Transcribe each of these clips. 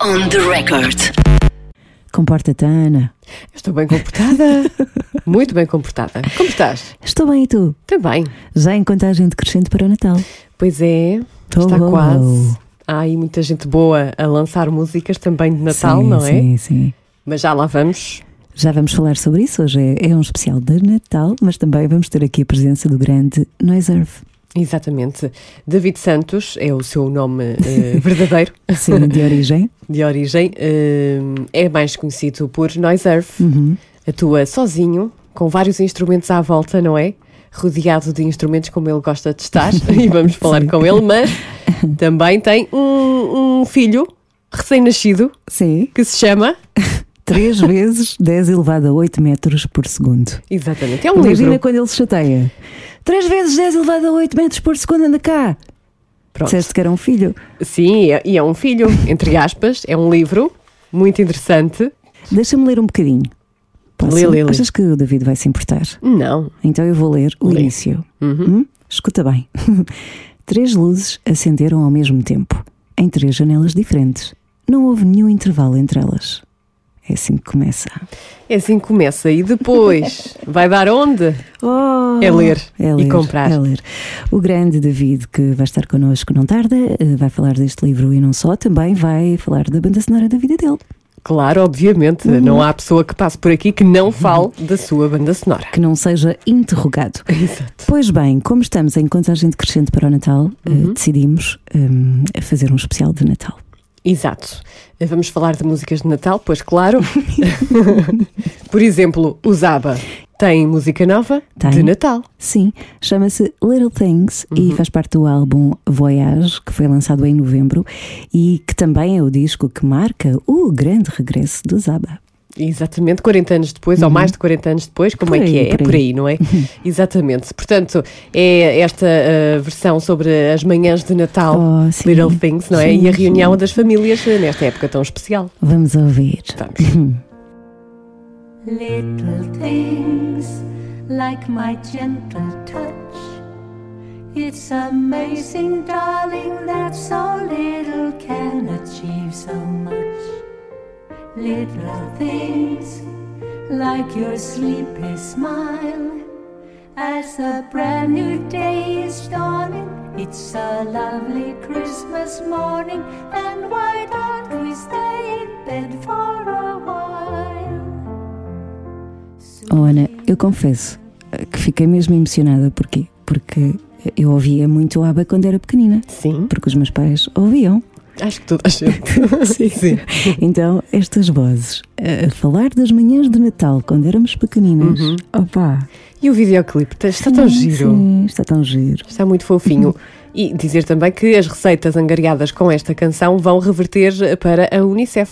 On the record. Comporta-te, Ana. Estou bem comportada. Muito bem comportada. Como estás? Estou bem e tu? Também. Já em contagem decrescente para o Natal. Pois é, Tô está boa. quase. Há aí muita gente boa a lançar músicas também de Natal, sim, não é? Sim, sim. Mas já lá vamos. Já vamos falar sobre isso. Hoje é, é um especial de Natal, mas também vamos ter aqui a presença do grande Noiserve. Exatamente. David Santos é o seu nome eh, verdadeiro, Sim, de origem. de origem. Eh, é mais conhecido por Noiserve. Uhum. Atua sozinho, com vários instrumentos à volta, não é? Rodeado de instrumentos como ele gosta de estar, e vamos falar Sim. com ele, mas também tem um, um filho recém-nascido que se chama. 3 vezes 10 elevado a 8 metros por segundo. Exatamente, é um Imagina livro. quando ele se chateia. 3 vezes 10 elevado a 8 metros por segundo, anda cá. Pronto. Disseste que era um filho. Sim, é- e é um filho, entre aspas, é um livro muito interessante. Deixa-me ler um bocadinho. Posso? Lê, lê, lê. Achas que o David vai se importar? Não. Então eu vou ler o Lê. início. Uhum. Hum? Escuta bem. três luzes acenderam ao mesmo tempo, em três janelas diferentes. Não houve nenhum intervalo entre elas. É assim que começa. É assim que começa. E depois vai dar onde? Oh, É ler é e ler, comprar. é ler. O grande David, que vai estar connosco não tarda, eh, vai falar deste livro e não só, também vai falar da banda sonora da vida dele. Claro, obviamente. Uhum. Não há pessoa que passe por aqui que não fale da sua banda sonora. Que não seja interrogado. Exato. Pois bem, como estamos em contagem decrescente para o Natal, eh, Uhum. decidimos hum, fazer um especial de Natal. Exato. Vamos falar de músicas de Natal, pois claro. Por exemplo, o Zaba tem música nova Tem. de Natal. Sim, chama-se Little Things Uhum. e faz parte do álbum Voyage, que foi lançado em novembro e que também é o disco que marca o grande regresso do Zaba. Exatamente, 40 anos depois, ou mais de 40 anos depois, como Uhum. Por é que aí, é? É por por aí. aí, não é? Exatamente. Portanto, é esta uh, versão sobre as manhãs de Natal, Oh. Little Things, não é? Sim, e a sim. reunião das famílias nesta época tão especial. Vamos ouvir. Vamos. Little things like my gentle touch. It's amazing, darling, Little things like your sleepy smile. As a brand new day is dawning, it's a lovely Christmas morning, and why don't we stay in bed for a while? Oh, Ana, eu confesso eh, que fiquei mesmo emocionada. Porquê? Porque eu ouvia muito ABBA quando era pequenina. Sim, Porque os meus pais ouviam. Acho que toda a gente. sim, sim. Então, estas vozes a falar das manhãs de Natal quando éramos pequeninas. Uhum. Opa! E o videoclipe tá- está tão Sim, giro. Sim, está tão giro. Está muito fofinho. E dizer também que as receitas angariadas com esta canção vão reverter para a Unicef.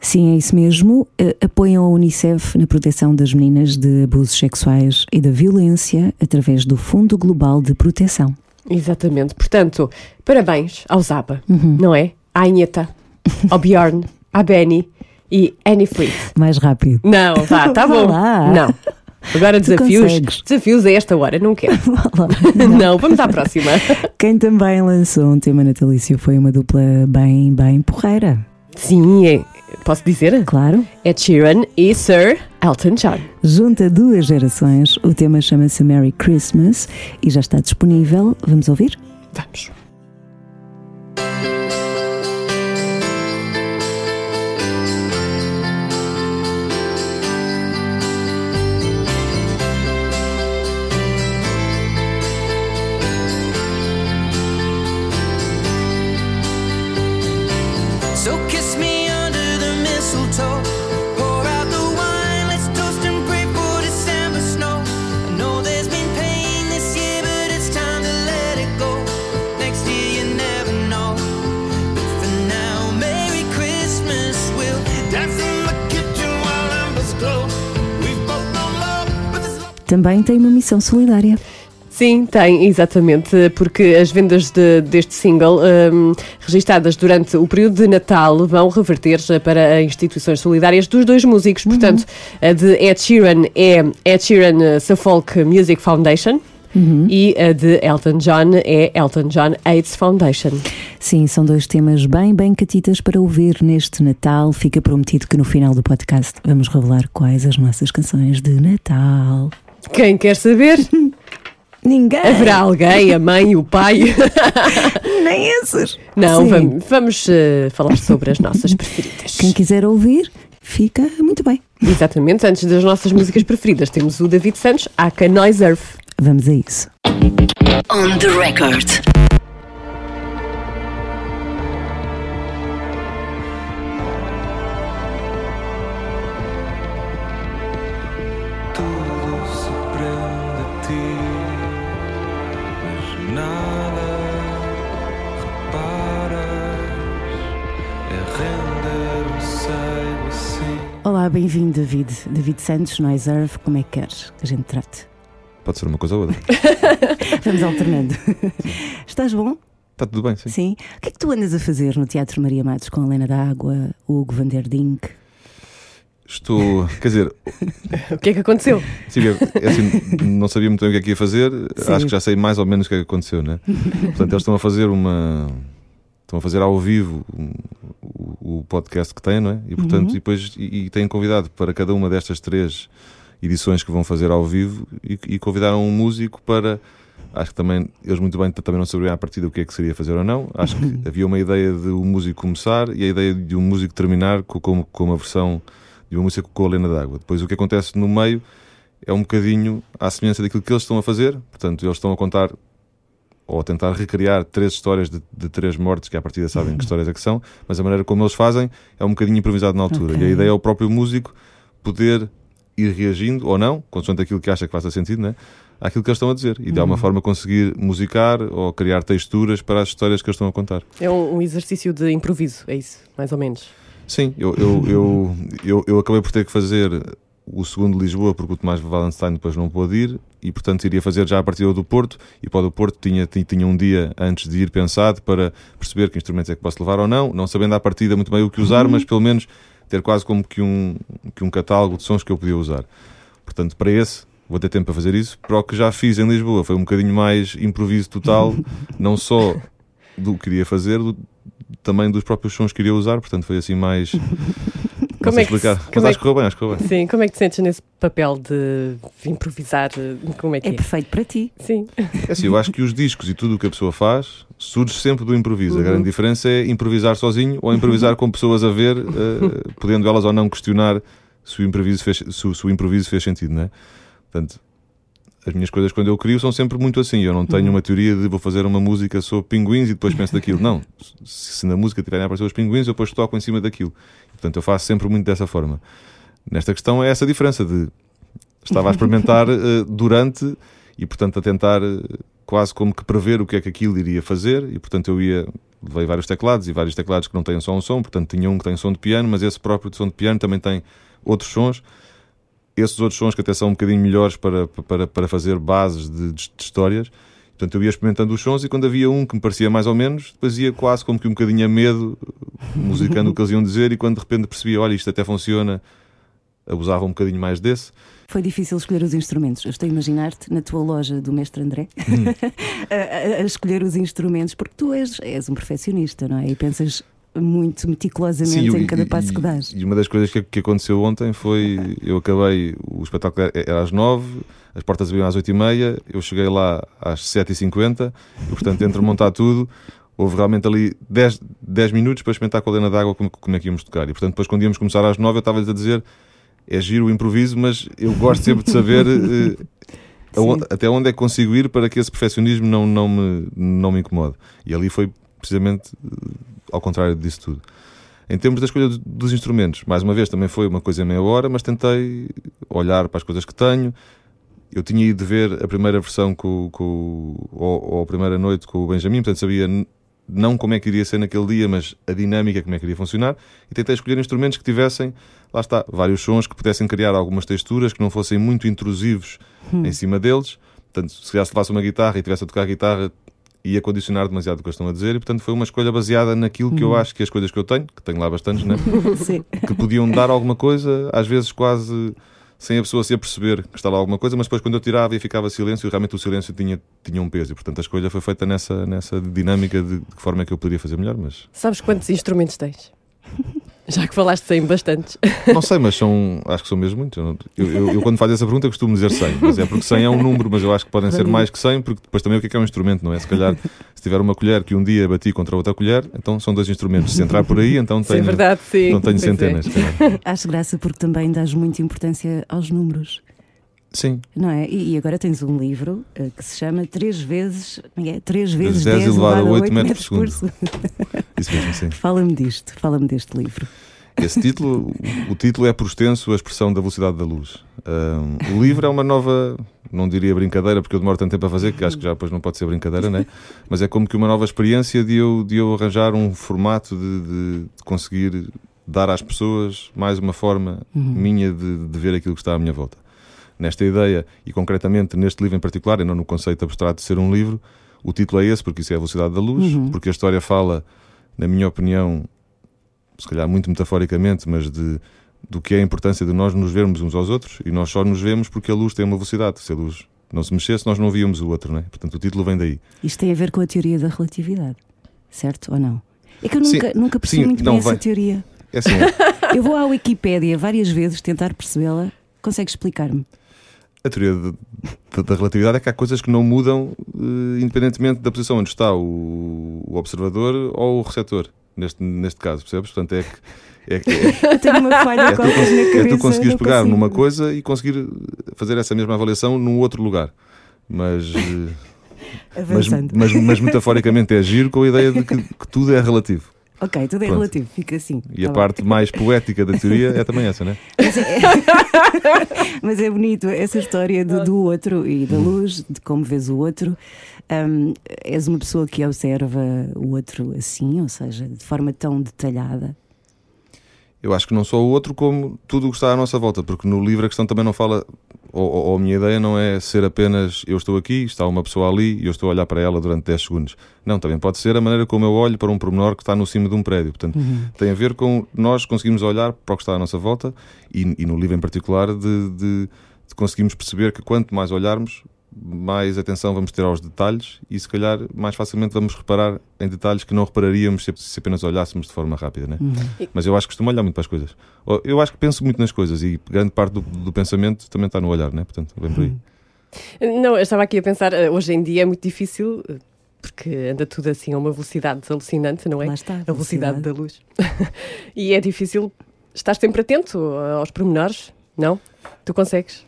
Sim, é isso mesmo. Eh, Apoiam a Unicef na proteção das meninas de abusos sexuais e da violência através do Fundo Global de Proteção. Exatamente. Portanto, parabéns ao Zaba, Uhum. não é? À Anheta, ao Bjorn, à Benny e Annie Fleet. Mais rápido. Não, vá, tá bom. Não. Agora Tu desafios. consegues. Desafios a esta hora, não quero. Lá. Não, vamos à próxima. Quem também lançou um tema natalício foi uma dupla bem, bem porreira. Sim, é, posso dizer? Claro. Ed Sheeran e Sir Elton John. Junta duas gerações, o tema chama-se Merry Christmas e já está disponível. Vamos ouvir? Vamos. Também tem uma missão solidária. Sim, tem, exatamente, porque as vendas de- deste single, hum, registadas durante o período de Natal, vão reverter para instituições solidárias dos dois músicos. Portanto, a de Ed Sheeran é Ed Sheeran uh, Suffolk Music Foundation e a de Elton John é Elton John AIDS Foundation. Sim, são dois temas bem, bem catitas para ouvir neste Natal. Fica prometido que no final do podcast vamos revelar quais as nossas canções de Natal. Quem quer saber? Ninguém! Haverá alguém, a mãe, o pai? Nem esses! Não, Sim. vamos, vamos, eh, falar sobre as nossas preferidas. Quem quiser ouvir, fica muito bem. Exatamente, antes das nossas músicas preferidas, temos o David Santos, Noise Earth. Vamos a isso. On the record. Olá, bem-vindo, David. David Santos, Noise Earth, como é que queres que a gente trate? Pode ser uma coisa ou outra. Vamos alternando. Estás bom? Está tudo bem, sim. Sim. O que é que tu andas a fazer no Teatro Maria Matos com a Helena D'Água, o Hugo Van der Dink? Estou. Quer dizer, O que é que aconteceu? sim, é assim, não sabia muito bem o que é que ia fazer. Sim. Acho que já sei mais ou menos o que é que aconteceu, né? Portanto, eles estão a fazer uma. Estão a fazer ao vivo o, o podcast que têm, não é? E portanto, Uhum. e depois e, e têm convidado para cada uma destas três edições que vão fazer ao vivo e, e convidaram um músico para. Acho que também, eles muito bem também não sabiam à partida o que é que seria fazer ou não. Acho que havia uma ideia de um músico começar e a ideia de um músico terminar com, com, com uma versão de uma música com a Lena d'Água. Depois o que acontece no meio é um bocadinho à semelhança daquilo que eles estão a fazer. Portanto, eles estão a contar ou tentar recriar três histórias de, de três mortes que à partida sabem que histórias é que são, mas a maneira como eles fazem é um bocadinho improvisado na altura. Ok. E a ideia é o próprio músico poder ir reagindo ou não, consoante aquilo que acha que faça sentido, né? àquilo que eles estão a dizer. E de alguma forma conseguir musicar ou criar texturas para as histórias que eles estão a contar. É um, um exercício de improviso, é isso, mais ou menos. Sim, eu, eu, eu, eu, eu acabei por ter que fazer o segundo de Lisboa porque o Tomás Valenstein depois não pôde ir e portanto iria fazer já a partida do Porto e para o do Porto tinha, ti- tinha um dia antes de ir pensado para perceber que instrumentos é que posso levar ou não, não sabendo à partida muito bem o que usar, mas pelo menos ter quase como que um, que um catálogo de sons que eu podia usar. Portanto, para esse vou ter tempo para fazer isso. Para o que já fiz em Lisboa foi um bocadinho mais improviso total, não só do que queria fazer, do- também dos próprios sons que queria usar, portanto foi assim mais. Como é que explicar. como Mas é acho que correu bem, acho que correu bem. Sim, como é que te sentes nesse papel de improvisar? Como é que É é? perfeito para ti. Sim. É assim, eu acho que os discos e tudo o que a pessoa faz surge sempre do improviso. A Uhum. grande diferença é improvisar sozinho ou improvisar com pessoas a ver, eh, podendo elas ou não questionar se o improviso fez, se, o- se o improviso fez sentido, não é? Portanto, as minhas coisas quando eu crio são sempre muito assim. Eu não Uhum. tenho uma teoria de vou fazer uma música sobre pinguins e depois penso daquilo. Não. Se na música tiverem a aparecer os pinguins, eu depois toco em cima daquilo. Portanto, eu faço sempre muito dessa forma. Nesta questão é essa diferença de estava a experimentar eh, durante e portanto a tentar eh, quase como que prever o que é que aquilo iria fazer e portanto eu ia levei vários teclados e vários teclados que não têm só um som, portanto tinha um que tem som de piano, mas esse próprio som de piano também tem outros sons. Esses outros sons que até são um bocadinho melhores para, para, para fazer bases de, de histórias. Portanto, eu ia experimentando os sons e quando havia um que me parecia mais ou menos, depois ia quase como que um bocadinho a medo, musicando o que eles iam dizer, e quando de repente percebia, olha, isto até funciona, abusava um bocadinho mais desse. Foi difícil escolher os instrumentos. Eu estou a imaginar-te na tua loja do mestre André Hum. a, a- a escolher os instrumentos, porque tu és, és um perfeccionista, não é? E pensas muito meticulosamente Sim, em cada e- passo que dás. E uma das coisas que, que aconteceu ontem foi: eu acabei, o espetáculo era- às nove, as portas abriam às oito e meia, eu cheguei lá às sete e cinquenta, e portanto, entre montar tudo, houve realmente ali 10, 10 minutos para experimentar com a lena d'água como, como é que íamos tocar. E portanto, depois, quando íamos começar às nove, eu estava-lhes a dizer: é giro o improviso, mas eu gosto sempre de saber. eh, até onde é que consigo ir para que esse perfeccionismo não, não, me, não me incomode. E ali foi precisamente ao contrário disso tudo. Em termos da escolha do- dos instrumentos, mais uma vez também foi uma coisa meia hora, mas tentei olhar para as coisas que tenho. Eu tinha ido ver a primeira versão com, com, ou, ou a primeira noite com o Benjamin, portanto sabia não como é que iria ser naquele dia, mas a dinâmica, como é que iria funcionar, e tentei escolher instrumentos que tivessem, lá está, vários sons que pudessem criar algumas texturas que não fossem muito intrusivos em cima deles. Portanto, se calhar se levasse uma guitarra e tivesse a tocar a guitarra, ia condicionar demasiado o que eles estão a dizer, e portanto foi uma escolha baseada naquilo que eu acho que as coisas que eu tenho, que tenho lá bastantes, né? Sim. que podiam dar alguma coisa, às vezes quase sem a pessoa se aperceber que está lá alguma coisa, mas depois quando eu tirava e ficava silêncio, realmente o silêncio tinha, tinha um peso. E portanto a escolha foi feita nessa, nessa dinâmica de, de que forma é que eu poderia fazer melhor, mas Sabes quantos instrumentos tens? Já que falaste em bastantes. não sei, mas são, acho que são mesmo muitos. Eu, eu, eu- quando faço essa pergunta costumo dizer 100, mas é porque 100 é um número, mas eu acho que podem ser mais que 100, porque depois também o que é que é um instrumento, não é? Se calhar, se tiver uma colher que um dia bati contra outra colher, então são dois instrumentos. Se entrar por aí, então Sim, tenho, é verdade, sim. não tenho Pois é. centenas. calhar. Acho graça porque também dás muita importância aos números. Sim, Não é? E, e agora tens um livro eh, que se chama 3 vezes, é é? 3 vezes 10 10 elevado a elevado a 8 8 metros metros por segundo. isso mesmo, sim. Fala-me disto, fala-me deste livro. Esse título, o título é por extenso a expressão da velocidade da luz. Ahm, o livro é uma nova, não diria brincadeira, porque eu demoro tanto tempo a fazer que acho que já depois não pode ser brincadeira, né? Mas é como que uma nova experiência de eu, de eu arranjar um formato de, de- de conseguir dar às pessoas mais uma forma minha de, de ver aquilo que está à minha volta. Nesta ideia, e concretamente neste livro em particular, e não no conceito abstrato de ser um livro, o título é esse, porque isso é a velocidade da luz, porque a história fala, na minha opinião, se calhar muito metaforicamente, mas de, do que é a importância de nós nos vermos uns aos outros e nós só nos vemos porque a luz tem uma velocidade. Se a luz não se mexesse, nós não víamos o outro, não é? Portanto, o título vem daí. Isto tem a ver com a teoria da relatividade, certo ou não? É que eu Sim, nunca, nunca percebi sim, muito bem essa vai. teoria. É assim, Eu vou à Wikipédia várias vezes tentar percebê-la. Consegue explicar-me? A teoria de- de- da relatividade é que há coisas que não mudam eh, independentemente da posição onde está o, o observador ou o receptor, neste, neste caso, percebes? Portanto, é que. É, que- é, tenho uma falha é tu, na é cabeça. tu conseguires pegar consigo. numa coisa e conseguir fazer essa mesma avaliação num outro lugar. Mas. eh, Mas, mas, mas metaforicamente é giro com a ideia de que, que tudo é relativo. Ok, tudo é Pronto. relativo, fica assim. E a Tá bem. parte mais poética da teoria é também essa, né? Mas é, mas é bonito essa história do, do outro e da luz, de como vês o outro. Hum, és uma pessoa que observa o outro assim, ou seja, de forma tão detalhada. Eu acho que não só o outro, como tudo o que está à nossa volta, porque no livro a questão também não fala, ou, ou- a minha ideia não é ser apenas eu estou aqui, está uma pessoa ali e eu estou a olhar para ela durante 10 segundos. Não, também pode ser a maneira como eu olho para um pormenor que está no cimo de um prédio. Portanto, tem a ver com nós conseguimos olhar para o que está à nossa volta e, e no livro em particular de, de- de conseguimos perceber que quanto mais olharmos, mais atenção vamos ter aos detalhes e se calhar mais facilmente vamos reparar em detalhes que não repararíamos se, se apenas olhássemos de forma rápida, né? Mas eu acho que costumo olhar muito para as coisas. Ou Eu acho que penso muito nas coisas e grande parte do, do pensamento também está no olhar, né? Portanto, vem por aí. Não, eu estava aqui a pensar, eh, hoje em dia é muito difícil, eh, porque anda tudo assim a uma velocidade alucinante, não é? Lá está. A velocidade da luz. e é difícil estar sempre atento aos pormenores, não? Tu consegues?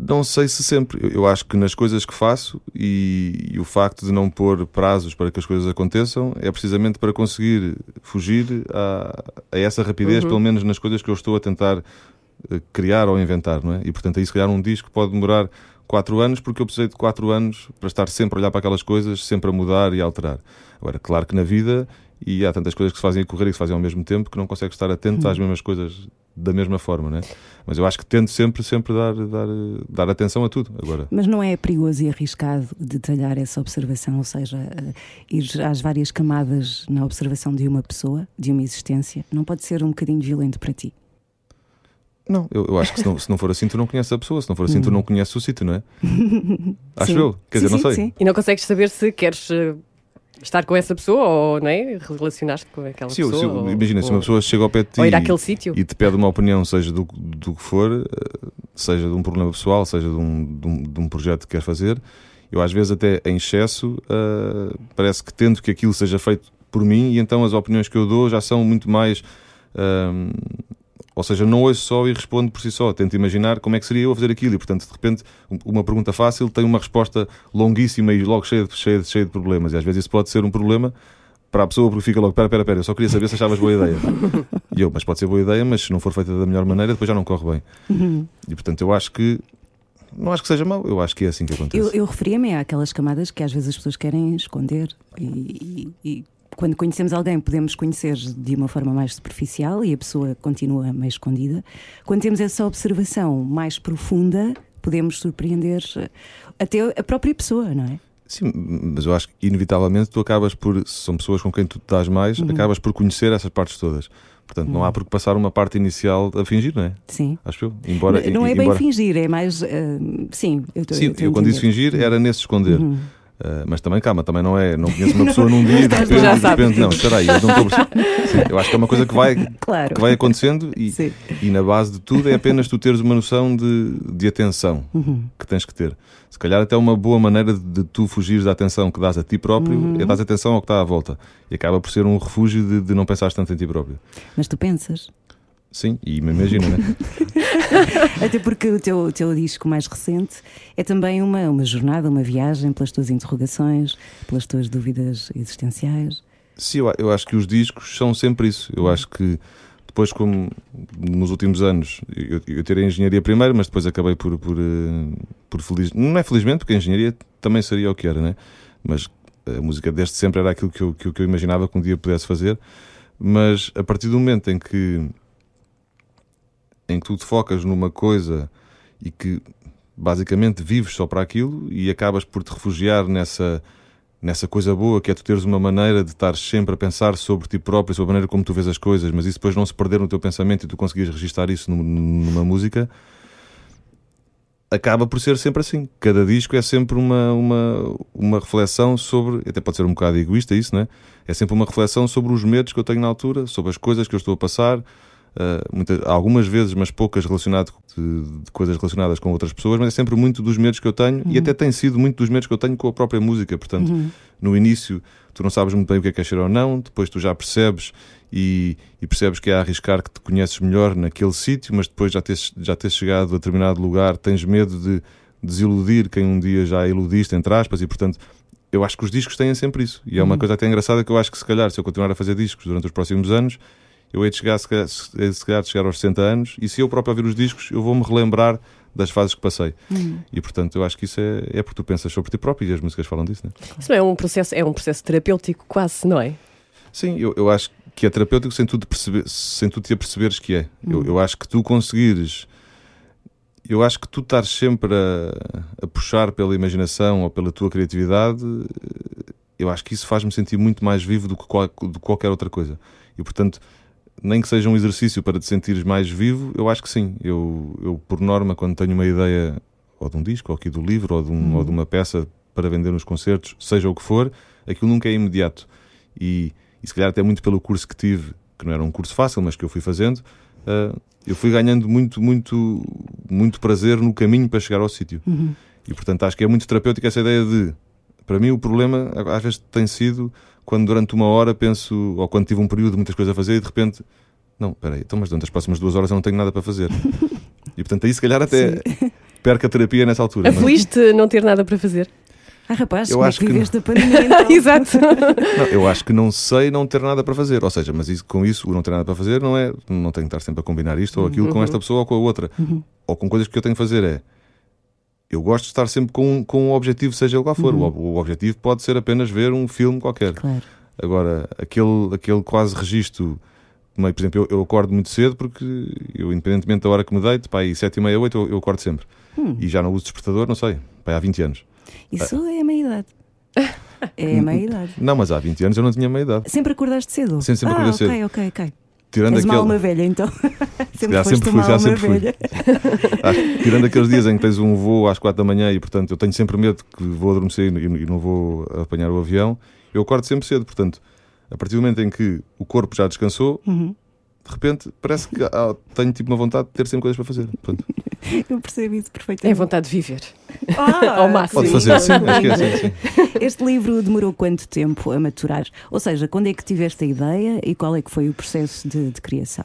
Não sei se sempre. Eu, acho que nas coisas que faço e, e o facto de não pôr prazos para que as coisas aconteçam é precisamente para conseguir fugir a, a essa rapidez, Uhum. pelo menos nas coisas que eu estou a tentar eh, criar ou inventar, não é? E portanto, aí se calhar um disco pode demorar quatro anos, porque eu precisei de quatro anos para estar sempre a olhar para aquelas coisas, sempre a mudar e a alterar. Agora, claro que na vida, e há tantas coisas que se fazem a correr e que se fazem ao mesmo tempo, que não consegues estar atento às mesmas coisas da mesma forma, não é? Mas eu acho que tento sempre, sempre dar, dar, dar atenção a tudo. Agora, Mas não é perigoso e arriscado detalhar essa observação, ou seja, eh, ir às várias camadas na observação de uma pessoa, de uma existência? Não pode ser um bocadinho violento para ti? não, eu, eu acho que se não, se não for assim, tu não conheces a pessoa, se não for assim, tu não conheces o sítio, não é? Acho Sim. eu. Quer Sim, dizer, não sim, sei. sim. E não consegues saber se queres eh, estar com essa pessoa ou não é? relacionar-te com aquela Se eu- pessoa. se eu- ou- imagina, se ou- uma pessoa chega ao pé de ti e- e te pede uma opinião, seja do, do que for, eh, seja de um problema pessoal, seja de um, de um, de um projeto que quer fazer, eu às vezes até em excesso eh, parece que tento que aquilo seja feito por mim e então as opiniões que eu dou já são muito mais. ahm, ou seja, não ouço só e respondo por si só. Tento imaginar como é que seria eu a fazer aquilo e, portanto, de repente, um- uma pergunta fácil tem uma resposta longuíssima e logo cheia de, cheia, de, cheia de problemas. E às vezes isso pode ser um problema para a pessoa porque fica logo, pera, pera, pera, eu só queria saber se achavas boa ideia. E eu, mas pode ser boa ideia, mas se não for feita da melhor maneira, depois já não corre bem. E portanto, eu acho que não acho que seja mau, eu acho que é assim que acontece. Eu, eu referia-me àquelas camadas que às vezes as pessoas querem esconder. E, e- e quando conhecemos alguém, podemos conhecer de uma forma mais superficial e a pessoa continua meio escondida. Quando temos essa observação mais profunda, podemos surpreender eh, até a própria pessoa, não é? Sim, mas eu acho que inevitavelmente tu acabas por, se são pessoas com quem tu dás mais, Uhum. acabas por conhecer essas partes todas. Portanto, não há por que passar uma parte inicial a fingir, não é? Sim. Acho eu. Embora, não é bem embora... fingir, é mais. ah, sim, eu, tô, Sim, a eu quando disse fingir era nesse esconder. Uhum. Uh, mas também, calma, também não é. Não conheço uma pessoa num dia e de Estás- repente, já de repente não, espera aí, eu não estou. Sim, eu acho que é uma coisa que vai, Claro. que vai acontecendo e, Sim. e na base de tudo é apenas tu teres uma noção de, de atenção Uhum. que tens que ter. Se calhar até uma boa maneira de, de tu fugires da atenção que dás a ti próprio Uhum. é dar atenção ao que está à volta. E acaba por ser um refúgio de, de não pensares tanto em ti próprio. Mas tu pensas. Sim, e me imagina, né? Até porque o teu, o teu disco mais recente é também uma, uma jornada, uma viagem pelas tuas interrogações, pelas tuas dúvidas existenciais. Sim, eu, eu acho que os discos são sempre isso. Eu acho que depois, como nos últimos anos, eu, eu tirei engenharia primeiro, mas depois acabei por, por, eh, por feliz. Não é felizmente, porque a engenharia também seria o que era, né? Mas a música desde sempre era aquilo que eu, que que eu imaginava que um dia pudesse fazer. Mas a partir do momento em que em que tu te focas numa coisa e que basicamente vives só para aquilo e acabas por te refugiar nessa nessa coisa boa que é tu teres uma maneira de estar sempre a pensar sobre ti próprio, sobre a maneira como tu vês as coisas, mas isso depois não se perder no teu pensamento e tu conseguires registrar isso num- numa música, acaba por ser sempre assim. Cada disco é sempre uma, uma, uma reflexão sobre, até pode ser um bocado egoísta isso, né? É sempre uma reflexão sobre os medos que eu tenho na altura, sobre as coisas que eu estou a passar, Uh, muitas- algumas vezes, mas poucas relacionado de, de coisas relacionadas com outras pessoas, mas é sempre muito dos medos que eu tenho e até tem sido muito dos medos que eu tenho com a própria música. Portanto, no início tu não sabes muito bem o que é que é ser ou não, depois tu já percebes e, e percebes que é a arriscar que te conheces melhor naquele sítio, mas depois já tens, já tens chegado a determinado lugar, tens medo de desiludir quem um dia já iludiste, entre aspas, e portanto. Eu acho que os discos têm sempre isso. E é uma coisa até engraçada que eu acho que, se calhar, se eu continuar a fazer discos durante os próximos anos, eu hei de chegar, se calhar, se calhar, de chegar aos 60 anos e se eu próprio ouvir os discos, eu vou-me relembrar das fases que passei. E portanto, eu acho que isso é, é porque tu pensas sobre ti próprio e as músicas falam disso, né? Isso não é um processo, é um processo terapêutico quase, não é? Sim, eu, eu acho que é terapêutico sem tu, te perceber, sem tu te aperceberes que é. Eu, eu acho que tu conseguires. Eu acho que tu estás sempre a, a puxar pela imaginação ou pela tua criatividade, eu acho que isso faz-me sentir muito mais vivo do que, qual, do que qualquer outra coisa. E portanto, nem que seja um exercício para te sentires mais vivo, eu acho que sim. Eu, eu por norma, quando tenho uma ideia, ou de um disco, ou aqui do livro, ou de, um, ou de uma peça para vender nos concertos, seja o que for, aquilo nunca é imediato. E, e se calhar até muito pelo curso que tive, que não era um curso fácil, mas que eu fui fazendo, ah, eu fui ganhando muito, muito, muito prazer no caminho para chegar ao sítio. E portanto acho que é muito terapêutica essa ideia de. Para mim, o problema às vezes tem sido quando durante uma hora penso, ou quando tive um período de muitas coisas a fazer e de repente, não, peraí, então, mas durante as próximas duas horas eu não tenho nada para fazer. e portanto aí se calhar até perca a terapia nessa altura. mas- Afligiste não ter nada para fazer. Ah, rapaz, Eu como acho é que que viveste a pandemia então? Exato. Não, eu acho que não sei não ter nada para fazer. Ou seja, mas isso, com isso, o não ter nada para fazer não é. Não tenho que estar sempre a combinar isto ou aquilo com esta pessoa ou com a outra. Ou com coisas que eu tenho que fazer é. Eu gosto de estar sempre com, com um objetivo, seja ele qual for. O, o objetivo pode ser apenas ver um filme qualquer. Claro. Agora, aquele, aquele quase registro. Por exemplo, eu, eu acordo muito cedo porque eu, independentemente da hora que me deito, pá, aí sete e meia, oito, eu, eu acordo sempre. E já não uso despertador, não sei, pá, há 20 anos. Isso é a meia-idade. É a meia-idade. Não, mas há 20 anos eu não tinha meia idade. Sempre acordaste cedo? Sim, sempre ah, acordei cedo. ok, ok, ok. Tirando És uma aquele. alma velha, então. sempre foste sempre uma fui, já sempre fui. velha. Ah, tirando aqueles dias em que tens um voo às 4 da manhã e, portanto, eu tenho sempre medo que vou adormecer e, e não vou apanhar o avião, eu acordo sempre cedo. Portanto, a partir do momento em que o corpo já descansou, Uhum. De repente parece que ah, tenho tipo uma vontade de ter sempre coisas para fazer. Portanto, Eu percebo isso É perfeitamente. vontade de viver. Ah, ao máximo. pode Sim. fazer assim, acho que é sim. Este livro demorou quanto tempo a maturar? Ou seja, quando é que tiveste a ideia e qual é que foi o processo de, de criação?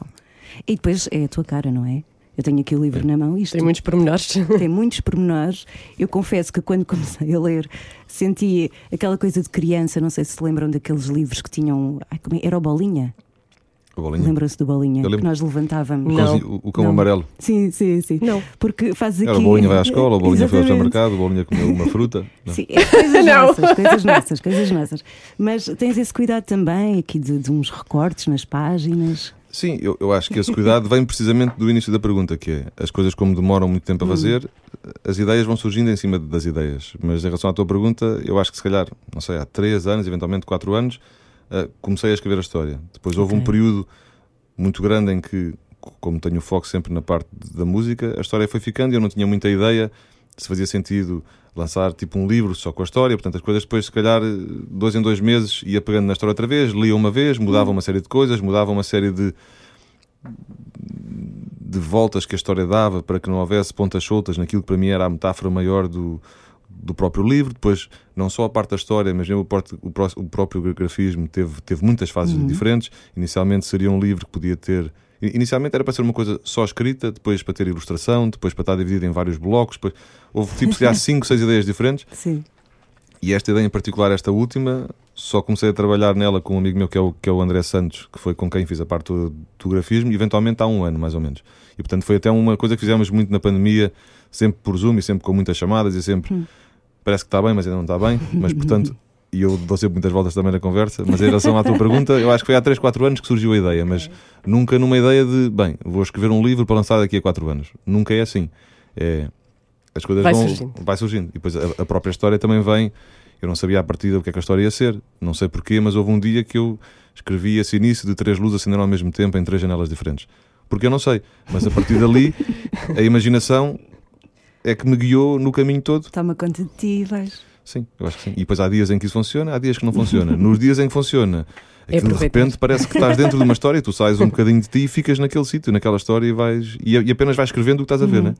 E depois é a tua cara, não é? Eu tenho aqui o livro na mão, isto Tem muitos pormenores. tem muitos pormenores. Eu confesso que quando comecei a ler senti aquela coisa de criança, não sei se se lembram daqueles livros que tinham. Ai, como é? Era o Bolinha? Lembram-se do Bolinha? Que nós levantávamos. O, Não. o, o cão Não. amarelo. Sim, sim, sim. Não. Porque faz aqui. Era o bolinha vai à escola, o bolinha foi ao supermercado, o bolinha comeu uma fruta. Não. Sim, é coisas Não. nossas, coisas nossas, coisas nossas. Mas tens esse cuidado também aqui de, de uns recortes nas páginas. Sim, eu, eu acho que esse cuidado vem precisamente do início da pergunta, que é as coisas como demoram muito tempo a fazer, as ideias vão surgindo em cima das ideias. Mas em relação à tua pergunta, eu acho que se calhar, não sei, há três anos, eventualmente quatro anos, eh, comecei a escrever a história. Depois houve um Ok. período muito grande em que, como tenho foco sempre na parte da música, a história foi ficando e eu não tinha muita ideia se fazia sentido lançar tipo um livro só com a história, portanto as coisas depois se calhar dois em dois meses ia pegando na história outra vez, lia uma vez, mudava uma série de coisas, mudava uma série de de voltas que a história dava para que não houvesse pontas soltas naquilo que para mim era a metáfora maior do, do próprio livro. Depois, não só a parte da história, mas mesmo o, o pró- o próprio grafismo teve, teve muitas fases diferentes. Inicialmente seria um livro que podia ter. Inicialmente era para ser uma coisa só escrita, depois para ter ilustração, depois para estar dividido em vários blocos. Depois, houve tipo, se calhar, cinco, seis ideias diferentes. Sim. E esta ideia em particular, esta última, só comecei a trabalhar nela com um amigo meu que é o, que é o André Santos, que foi com quem fiz a parte do, do grafismo, eventualmente há um ano, mais ou menos. E portanto foi até uma coisa que fizemos muito na pandemia, sempre por Zoom e sempre com muitas chamadas e sempre parece que está bem, mas ainda não está bem. Mas portanto, e eu dou sempre muitas voltas também na conversa, mas em relação à tua pergunta, eu acho que foi há 3, 4 anos que surgiu a ideia, mas nunca numa ideia de, bem, vou escrever um livro para lançar daqui a 4 anos. Nunca é assim. É, as coisas Vai vão, surgindo. vai surgindo. E depois a, a própria história também vem. Eu não sabia à partida o que é que a história ia ser. Não sei porquê, mas houve um dia que eu escrevi esse início de três luzes acendendo ao mesmo tempo em três janelas diferentes. Porque eu não sei. Mas a partir dali, a imaginação é que me guiou no caminho todo. Toma conta de ti e vais. Sim, eu acho que sim. E depois há dias em que isso funciona, há dias que não funciona. Nos dias em que funciona, É de repente parece que estás dentro de uma história, tu sais um bocadinho de ti e ficas naquele sítio, naquela história e vais e, e apenas vais escrevendo o que estás a ver, né?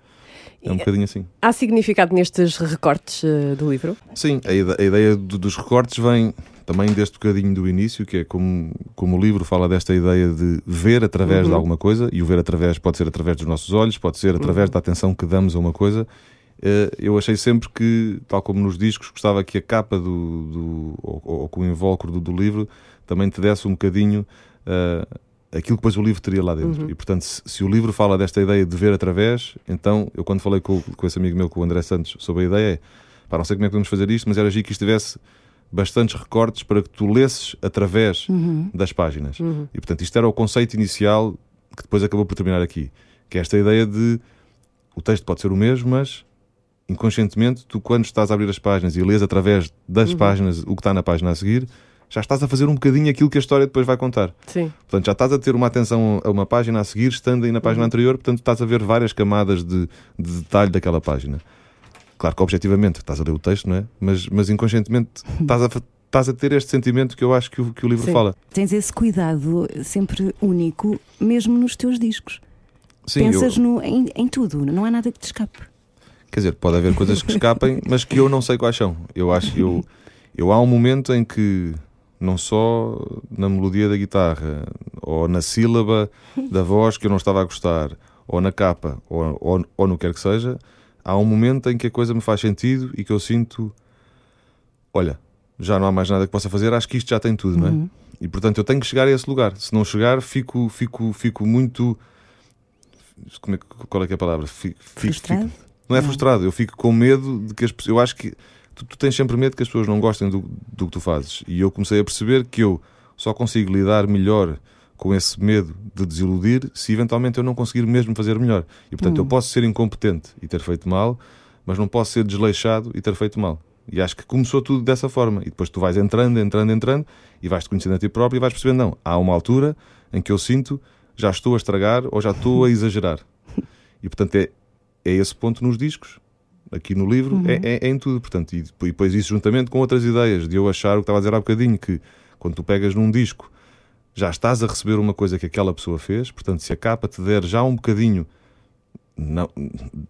É um bocadinho assim. Há significado nestes recortes eh, do livro? Sim, a, ide- a ideia do- dos recortes vem também deste bocadinho do início, que é como, como o livro fala desta ideia de ver através de alguma coisa, e o ver através pode ser através dos nossos olhos, pode ser através da atenção que damos a uma coisa. Eh, Eu achei sempre que, tal como nos discos, gostava que a capa do, do ou, ou que o invólucro do, do livro também te desse um bocadinho eh, aquilo que depois o livro teria lá dentro. E portanto, se, se o livro fala desta ideia de ver através, então eu quando falei com, com esse amigo meu, com o André Santos, sobre a ideia, é pá, não sei como é que podemos fazer isto, mas era giro que isto tivesse bastantes recortes para que tu lesses através das páginas. E portanto, isto era o conceito inicial que depois acabou por terminar aqui, que é esta ideia de o texto pode ser o mesmo, mas inconscientemente, tu quando estás a abrir as páginas e lês através das páginas o que está na página a seguir, já estás a fazer um bocadinho aquilo que a história depois vai contar. Sim. Portanto, já estás a ter uma atenção a uma página a seguir, estando aí na página anterior, portanto, estás a ver várias camadas de, de detalhe daquela página. Claro que objetivamente estás a ler o texto, não é? Mas, mas inconscientemente estás a, estás a ter este sentimento que eu acho que o, que o livro Sim. fala. Tens esse cuidado sempre único, mesmo nos teus discos. Sim, eu- Pensas no, em, em tudo, não há nada que te escape. Quer dizer, pode haver coisas que escapem, mas que eu não sei quais são. Eu acho que eu, eu há um momento em que não só na melodia da guitarra, ou na sílaba da voz que eu não estava a gostar, ou na capa, ou, ou, ou no que quer que seja, há um momento em que a coisa me faz sentido e que eu sinto, olha, já não há mais nada que possa fazer, acho que isto já tem tudo, não é? E portanto eu tenho que chegar a esse lugar. Se não chegar, fico, fico, fico muito. Como é, que- qual é que é a palavra? Fico, fico- Frustrado? fico- não é frustrado, eu fico com medo de que as pessoas. Eu acho que tu, tu tens sempre medo que as pessoas não gostem do, do que tu fazes. E eu comecei a perceber que eu só consigo lidar melhor com esse medo de desiludir se eventualmente eu não conseguir mesmo fazer melhor. E portanto eu posso ser incompetente e ter feito mal, mas não posso ser desleixado e ter feito mal. E acho que começou tudo dessa forma. E depois tu vais entrando, entrando, entrando e vais-te conhecendo a ti próprio e vais percebendo, não, há uma altura em que eu sinto já estou a estragar ou já estou a exagerar. E portanto é, é esse ponto nos discos, aqui no livro, é, é- é em tudo. Portanto, e e depois isso juntamente com outras ideias, de eu achar o que estava a dizer há bocadinho, que quando tu pegas num disco já estás a receber uma coisa que aquela pessoa fez, portanto, se a capa te der já um bocadinho, não,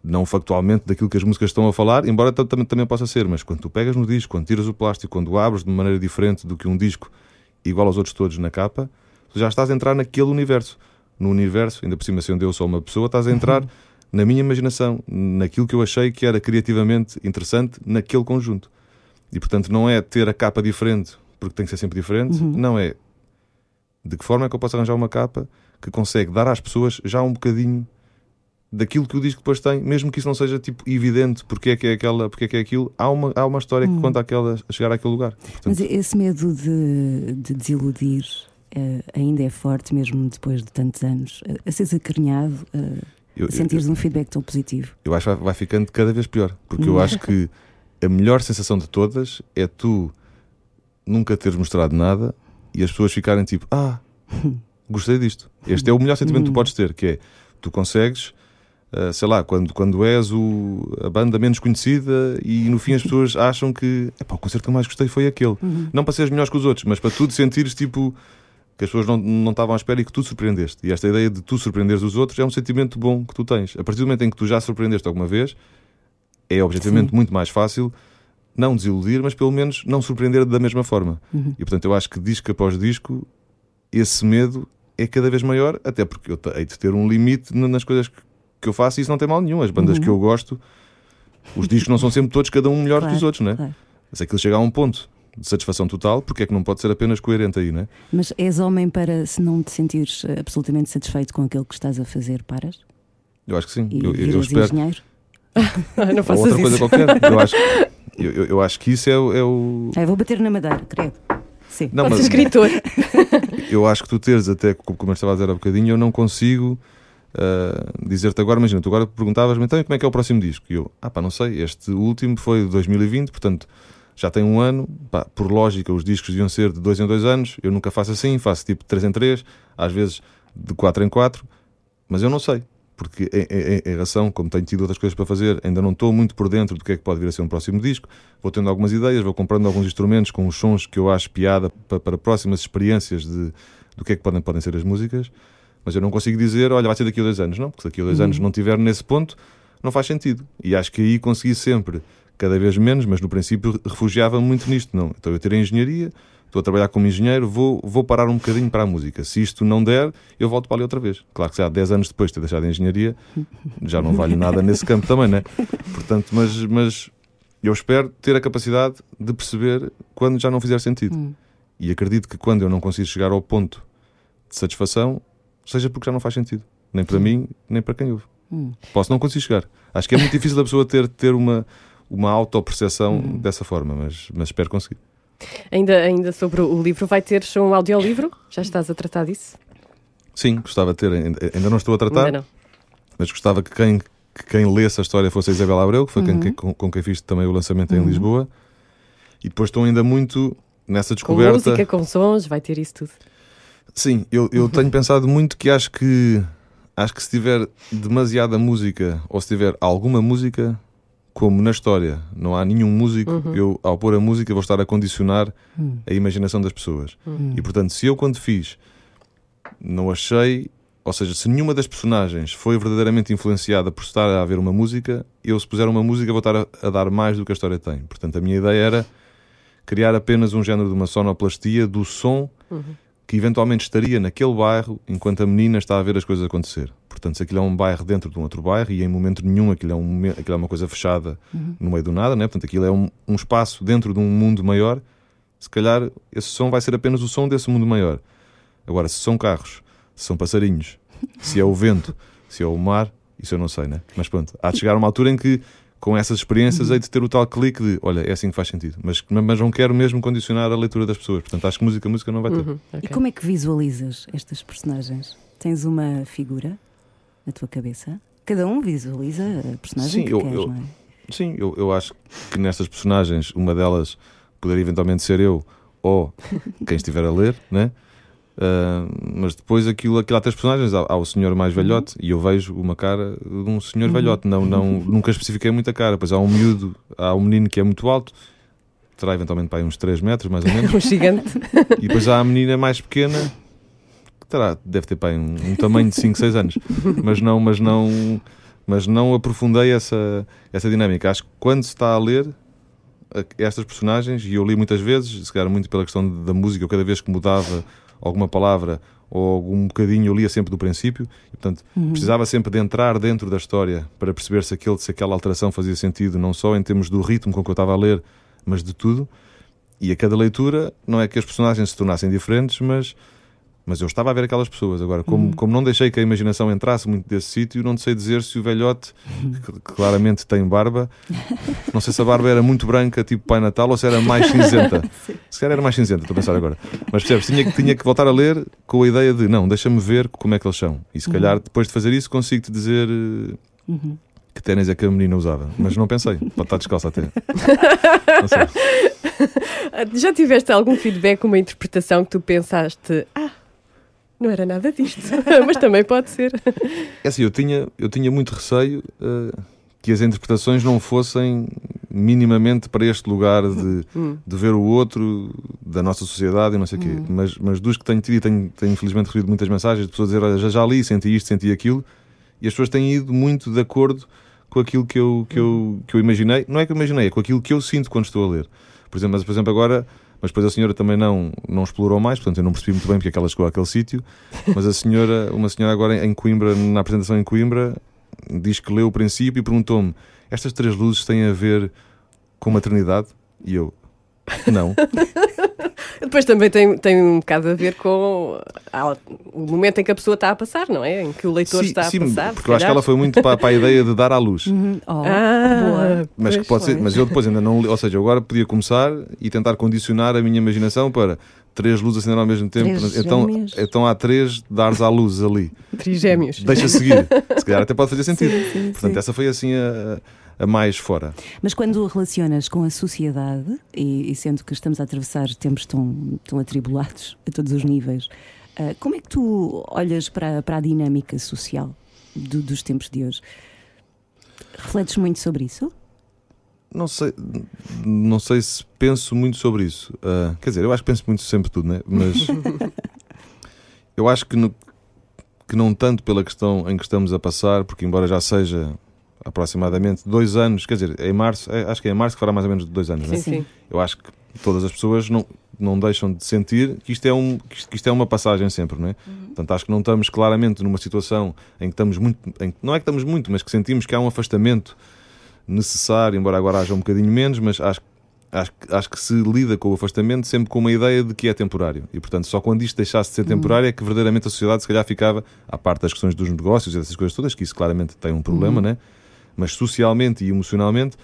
não factualmente daquilo que as músicas estão a falar, embora tam- tam- também possa ser, mas quando tu pegas no disco, quando tiras o plástico, quando o abres de maneira diferente do que um disco igual aos outros todos na capa, tu já estás a entrar naquele universo. No universo, ainda por cima sendo eu só uma pessoa, estás a entrar na minha imaginação, naquilo que eu achei que era criativamente interessante naquele conjunto. E portanto não é ter a capa diferente porque tem que ser sempre diferente, não é de que forma é que eu posso arranjar uma capa que consegue dar às pessoas já um bocadinho daquilo que o disco depois tem, mesmo que isso não seja tipo evidente porque é que é aquela, porque é que é aquilo, há uma, há uma história que conta aquela, a chegar àquele lugar. Mas Portanto, esse medo de, de desiludir eh, ainda é forte, mesmo depois de tantos anos. Eh, a seres acarinhado, eu, a sentires um feedback tão positivo. eu acho que vai, vai ficando cada vez pior. Porque eu acho que a melhor sensação de todas é tu nunca teres mostrado nada e as pessoas ficarem tipo, ah, gostei disto. Este é o melhor sentimento que tu Uhum. podes ter, que é tu consegues, ah, sei lá, quando, quando és o, a banda menos conhecida e no fim as pessoas acham que "Epá, o concerto que eu mais gostei foi aquele. Uhum. Não para seres melhores que os outros, mas para tu te sentires tipo que as pessoas não, não estavam à espera e que tu surpreendeste. E esta ideia de tu surpreenderes os outros é um sentimento bom que tu tens. A partir do momento em que tu já surpreendeste alguma vez, é objetivamente Sim. muito mais fácil não desiludir, mas pelo menos não surpreender da mesma forma. Uhum. E portanto eu acho que disco após disco esse medo é cada vez maior, até porque eu hei de ter um limite na- nas coisas que, que eu faço e isso não tem mal nenhum. As bandas Uhum. que eu gosto, os discos não são sempre todos cada um melhor que Claro, os outros, né? claro. Se aquilo chega a um ponto de satisfação total, porque é que não pode ser apenas coerente aí, né? Mas és homem para, se não te sentires eh, absolutamente satisfeito com aquilo que estás a fazer, paras? Eu acho que sim. E Eu, eu- espero. engenheiro? Não Ou faças outra coisa isso. qualquer. Eu acho, eu, eu- eu acho que isso é, o- é o. Eu vou bater na madeira, credo. Sim. Não, mas escritor. eu acho que tu teres, até como eu estava a dizer há bocadinho, eu não consigo ah, dizer-te agora. Imagina, tu agora perguntavas-me então e como é que é o próximo disco? E eu, ah pá, não sei. Este último foi de 2020, portanto já tem um ano. Pá, por lógica, os discos deviam ser de dois em dois anos. Eu nunca faço assim, faço tipo de três em três, às vezes de quatro em quatro, mas eu não sei. Porque em, em, em relação, como tenho tido outras coisas para fazer, ainda não estou muito por dentro do que é que pode vir a ser um próximo disco. Vou tendo algumas ideias, vou comprando alguns instrumentos com os sons que eu acho piada para, para próximas experiências de, do que é que podem, podem ser as músicas. Mas eu não consigo dizer, olha, vai ser daqui a dois anos. Não, porque se daqui a dois anos não estiver nesse ponto, não faz sentido. E acho que aí consegui sempre, cada vez menos, mas no princípio refugiava muito nisto. Não. Então eu tirei engenharia, estou a trabalhar como engenheiro, vou, vou parar um bocadinho para a música. Se isto não der, eu volto para ali outra vez. Claro que já 10 anos depois de ter deixado a engenharia, já não vale nada nesse campo também, né? Portanto, mas, mas eu espero ter a capacidade de perceber quando já não fizer sentido. Hum. E acredito que quando eu não consigo chegar ao ponto de satisfação, seja porque já não faz sentido. Nem para mim, nem para quem ouve. Hum. Posso não conseguir chegar. Acho que é muito difícil a pessoa ter, ter uma, uma autoperceção Hum. dessa forma, mas, mas espero conseguir. Ainda, ainda sobre o livro, vai ter um audiolivro? Já estás a tratar disso? Sim, gostava de ter, ainda não estou a tratar, mas gostava que quem, que quem lesse a história fosse a Isabela Abreu, que foi quem- Uhum. quem- com, com quem fiz também o lançamento em Uhum. Lisboa. E depois estou ainda muito nessa Com descoberta. música, com sons, vai ter isso tudo. Sim, eu, eu tenho pensado muito que acho que acho que se tiver demasiada música ou se tiver alguma música, como na história, não há nenhum músico, Uhum. eu ao pôr a música vou estar a condicionar Hum. a imaginação das pessoas. Hum. E portanto, se eu quando fiz não achei, ou seja, se nenhuma das personagens foi verdadeiramente influenciada por estar a haver uma música, eu se puser uma música vou estar a, a dar mais do que a história tem. Portanto, a minha ideia era criar apenas um género de uma sonoplastia do som que eventualmente estaria naquele bairro enquanto a menina está a ver as coisas acontecer. Portanto, se aquilo é um bairro dentro de um outro bairro e em momento nenhum aquilo é, um, aquilo é uma coisa fechada no meio do nada, né? portanto, aquilo é um, um espaço dentro de um mundo maior, se calhar esse som vai ser apenas o som desse mundo maior. Agora, se são carros, se são passarinhos, se é o vento, se é o mar, isso eu não sei, né? Mas pronto, há de chegar uma altura em que com essas experiências hei de ter o tal clique de olha, é assim que faz sentido. Mas, mas não quero mesmo condicionar a leitura das pessoas. Portanto, acho que música, música não vai ter. Uhum, E ok. como é que visualizas estas personagens? Tens uma figura na tua cabeça? Cada um visualiza a personagem Sim, que eu- quer, eu- não é? Sim, eu, eu acho que nestas personagens, uma delas poderia eventualmente ser eu ou quem estiver a ler, né? Ah, mas depois aquilo, aquilo há três personagens, há, há o senhor mais velhote e eu vejo uma cara de um senhor velhote, não, não, nunca especifiquei muita cara. Pois há um miúdo, há um menino que é muito alto, terá eventualmente para aí uns 3 metros mais ou menos, Um gigante. e depois há a menina mais pequena que terá, deve ter para aí um, um tamanho de 5, 6 anos, mas não, mas não, mas não aprofundei essa, essa dinâmica. Acho que quando se está a ler estas personagens, e eu li muitas vezes, se calhar muito pela questão da música, eu cada vez que mudava alguma palavra ou algum bocadinho, eu lia sempre do princípio, e, portanto precisava sempre de entrar dentro da história para perceber se, aquele, se aquela alteração fazia sentido, não só em termos do ritmo com que eu estava a ler, mas de tudo. E a cada leitura, não é que as personagens se tornassem diferentes, mas, mas eu estava a ver aquelas pessoas. Agora, como, como não deixei que a imaginação entrasse muito desse sítio, não sei dizer se o velhote, que claramente tem barba, não sei se a barba era muito branca, tipo Pai Natal, ou se era mais cinzenta. Se calhar era mais cinzenta, estou a pensar agora. Mas percebes, tinha, que- tinha que voltar a ler com a ideia de, não, deixa-me ver como é que eles são. E se calhar, depois de fazer isso, consigo-te dizer Uhum. que ténis é que a menina usava. Mas não pensei, pode estar descalça até. Já tiveste algum feedback, uma interpretação que tu pensaste, ah, Não era nada disto, mas também pode ser. É assim, eu tinha, eu tinha muito receio eh, que as interpretações não fossem minimamente para este lugar de, Hum. de ver o outro, da nossa sociedade e não sei o quê. Mas, mas dos que tenho tido, e tenho, tenho infelizmente recebido muitas mensagens de pessoas a dizer: Olha, já, já li, senti isto, senti aquilo, e as pessoas têm ido muito de acordo com aquilo que eu, que eu, que eu imaginei. Não é que eu imaginei, é com aquilo que eu sinto quando estou a ler. Por exemplo, mas, por exemplo agora. Mas depois a senhora também não, não explorou mais, portanto eu não percebi muito bem porque é que ela chegou àquele sítio. Mas a senhora, uma senhora agora em Coimbra, na apresentação em Coimbra, diz que leu o princípio e perguntou-me: estas três luzes têm a ver com maternidade? E eu, não. Depois também tem, tem um bocado a ver com ah, o momento em que a pessoa está a passar, não é? Em que o leitor sim, está sim, a passar. porque eu acho que ela foi muito para, para a ideia de dar à luz. Uhum. Oh, Ah, boa. Mas, que pode ser, mas eu depois ainda não li, ou seja, eu agora podia começar e tentar condicionar a minha imaginação para três luzes acender ao mesmo tempo. Três então, gêmeos. então há três dares à luz ali. Trigémeos. Deixa seguir. Se calhar até pode fazer sentido. sim, Portanto, sim. essa foi assim a, a mais fora. Mas quando o relacionas com a sociedade, e, e sendo que estamos a atravessar tempos tão, tão atribulados a todos os níveis, ah, como é que tu olhas para, para a dinâmica social do- dos tempos de hoje? Refletes muito sobre isso? Não sei, não sei se penso muito sobre isso. Ah, quer dizer, eu acho que penso muito sempre tudo, né? Mas eu acho que, no- que não tanto pela questão em que estamos a passar, porque embora já seja aproximadamente dois anos, quer dizer, em março, é- acho que é em março que fará mais ou menos dois anos, né? Sim, sim. Eu acho que todas as pessoas não, não deixam de sentir que isto, é um, que isto, que isto é uma passagem sempre, não é? Portanto, acho que não estamos claramente numa situação em que estamos muito, em não é que estamos muito, mas que sentimos que há um afastamento necessário, embora agora haja um bocadinho menos, mas acho, acho, que- acho que se lida com o afastamento sempre com uma ideia de que é temporário. E, portanto, só quando isto deixasse de ser temporário é que verdadeiramente a sociedade se calhar ficava, à parte das questões dos negócios e dessas coisas todas, que isso claramente tem um problema, né? Mas socialmente e emocionalmente,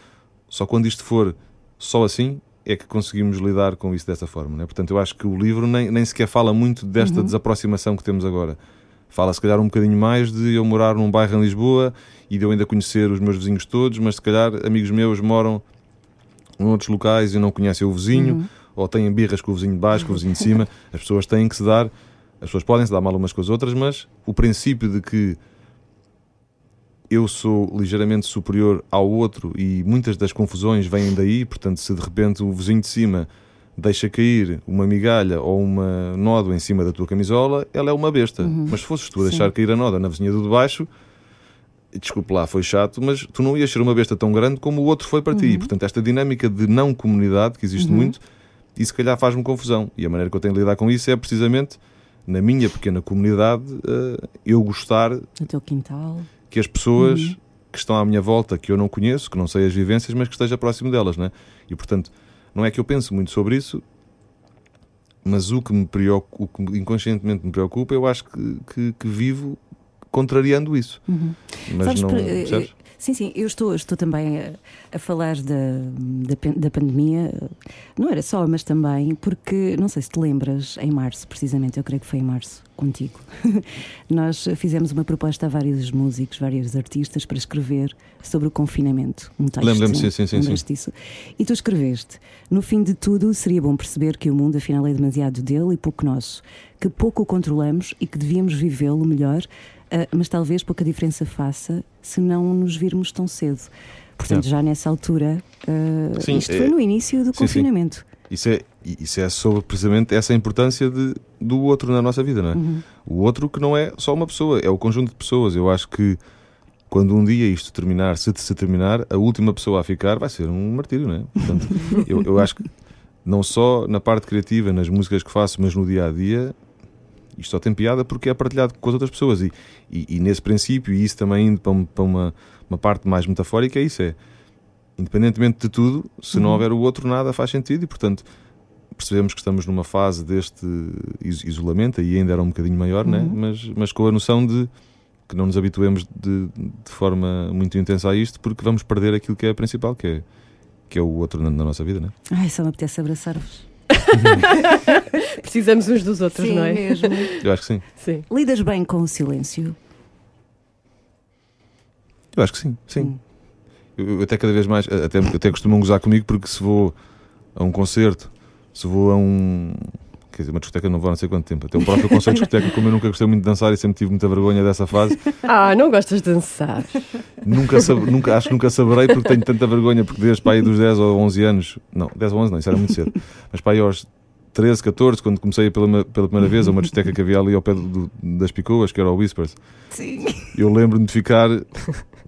só quando isto for só assim é que conseguimos lidar com isso dessa forma. Né? Portanto, eu acho que o livro nem, nem sequer fala muito desta desaproximação que temos agora. Fala se calhar um bocadinho mais de eu morar num bairro em Lisboa e de eu ainda conhecer os meus vizinhos todos, mas se calhar amigos meus moram em outros locais e não conhecem o vizinho, ou têm birras com o vizinho de baixo, com o vizinho de cima. As pessoas têm que se dar, as pessoas podem se dar mal umas com as outras, mas o princípio de que eu sou ligeiramente superior ao outro e muitas das confusões vêm daí, portanto, se de repente o vizinho de cima deixa cair uma migalha ou uma nódoa em cima da tua camisola, ela é uma besta. Mas se fosses tu a deixar cair a nódoa na vizinha do de baixo, desculpe lá, foi chato, mas tu não ias ser uma besta tão grande como o outro foi para ti. Portanto, esta dinâmica de não comunidade que existe muito, e se calhar faz-me confusão. E a maneira que eu tenho de lidar com isso é precisamente na minha pequena comunidade eh, eu gostar No teu quintal? Que as pessoas que estão à minha volta, que eu não conheço, que não sei as vivências, mas que esteja próximo delas, né? E portanto, não é que eu penso muito sobre isso, mas o que me preocupa, o que inconscientemente me preocupa, eu acho que, que, que vivo contrariando isso. Mas Sabes, não. eh, percebes? Sim, sim, eu estou, estou também a, a falar da, da, da pandemia, não era só, mas também porque, não sei se te lembras, em março, precisamente, eu creio que foi em março, contigo, nós fizemos uma proposta a vários músicos, vários artistas, para escrever sobre o confinamento. Um texto. Lembro-me, sim, sim, sim, lembras-te disso? E tu escreveste: No fim de tudo, seria bom perceber que o mundo afinal é demasiado dele e pouco nosso, que pouco o controlamos e que devíamos vivê-lo melhor, ah, mas talvez pouca diferença faça se não nos virmos tão cedo. Portanto, já nessa altura, ah, Sim, isto é- foi no início do sim, sim. confinamento. Isso é, isso é sobre precisamente essa importância de, do outro na nossa vida, não é? Uhum. O outro que não é só uma pessoa, é o conjunto de pessoas. Eu acho que quando um dia isto terminar, se, se terminar, a última pessoa a ficar vai ser um martírio, não é? Portanto, eu, eu acho que não só na parte criativa, nas músicas que faço, mas no dia a dia, isto só tem piada porque é partilhado com as outras pessoas. E, e, e nesse princípio, e isso também indo para, para uma, uma parte mais metafórica, é isso: é independentemente de tudo, se não houver o outro, nada faz sentido e, portanto, percebemos que estamos numa fase deste is- isolamento, e ainda era um bocadinho maior, né? mas, mas com a noção de que não nos habituemos de, de forma muito intensa a isto, porque vamos perder aquilo que é principal, que é, que é o outro na, na nossa vida. Né? Ai, só me apetece abraçar-vos. Precisamos uns dos outros, Sim, não é? mesmo. Eu acho que sim. Sim. Lidas bem com o silêncio? Eu acho que sim, sim. Hum. Eu, eu até cada vez mais, até, até costumam gozar comigo porque se vou a um concerto, se vou a um Quer dizer, uma discoteca não vou há não sei quanto tempo. Até o próprio conceito de discoteca, como eu nunca gostei muito de dançar e sempre tive muita vergonha dessa fase, Ah, não gostas de dançar? nunca, sab- nunca, acho que nunca saberei porque tenho tanta vergonha, porque desde para aí dos 10 ou 11 anos, não, 10 ou 11 não, isso era muito cedo, mas para aí aos 13, 14, quando comecei pela, pela primeira vez a uma discoteca que havia ali ao pé do- das Picoas, que era o Whispers, Sim. eu lembro-me de ficar,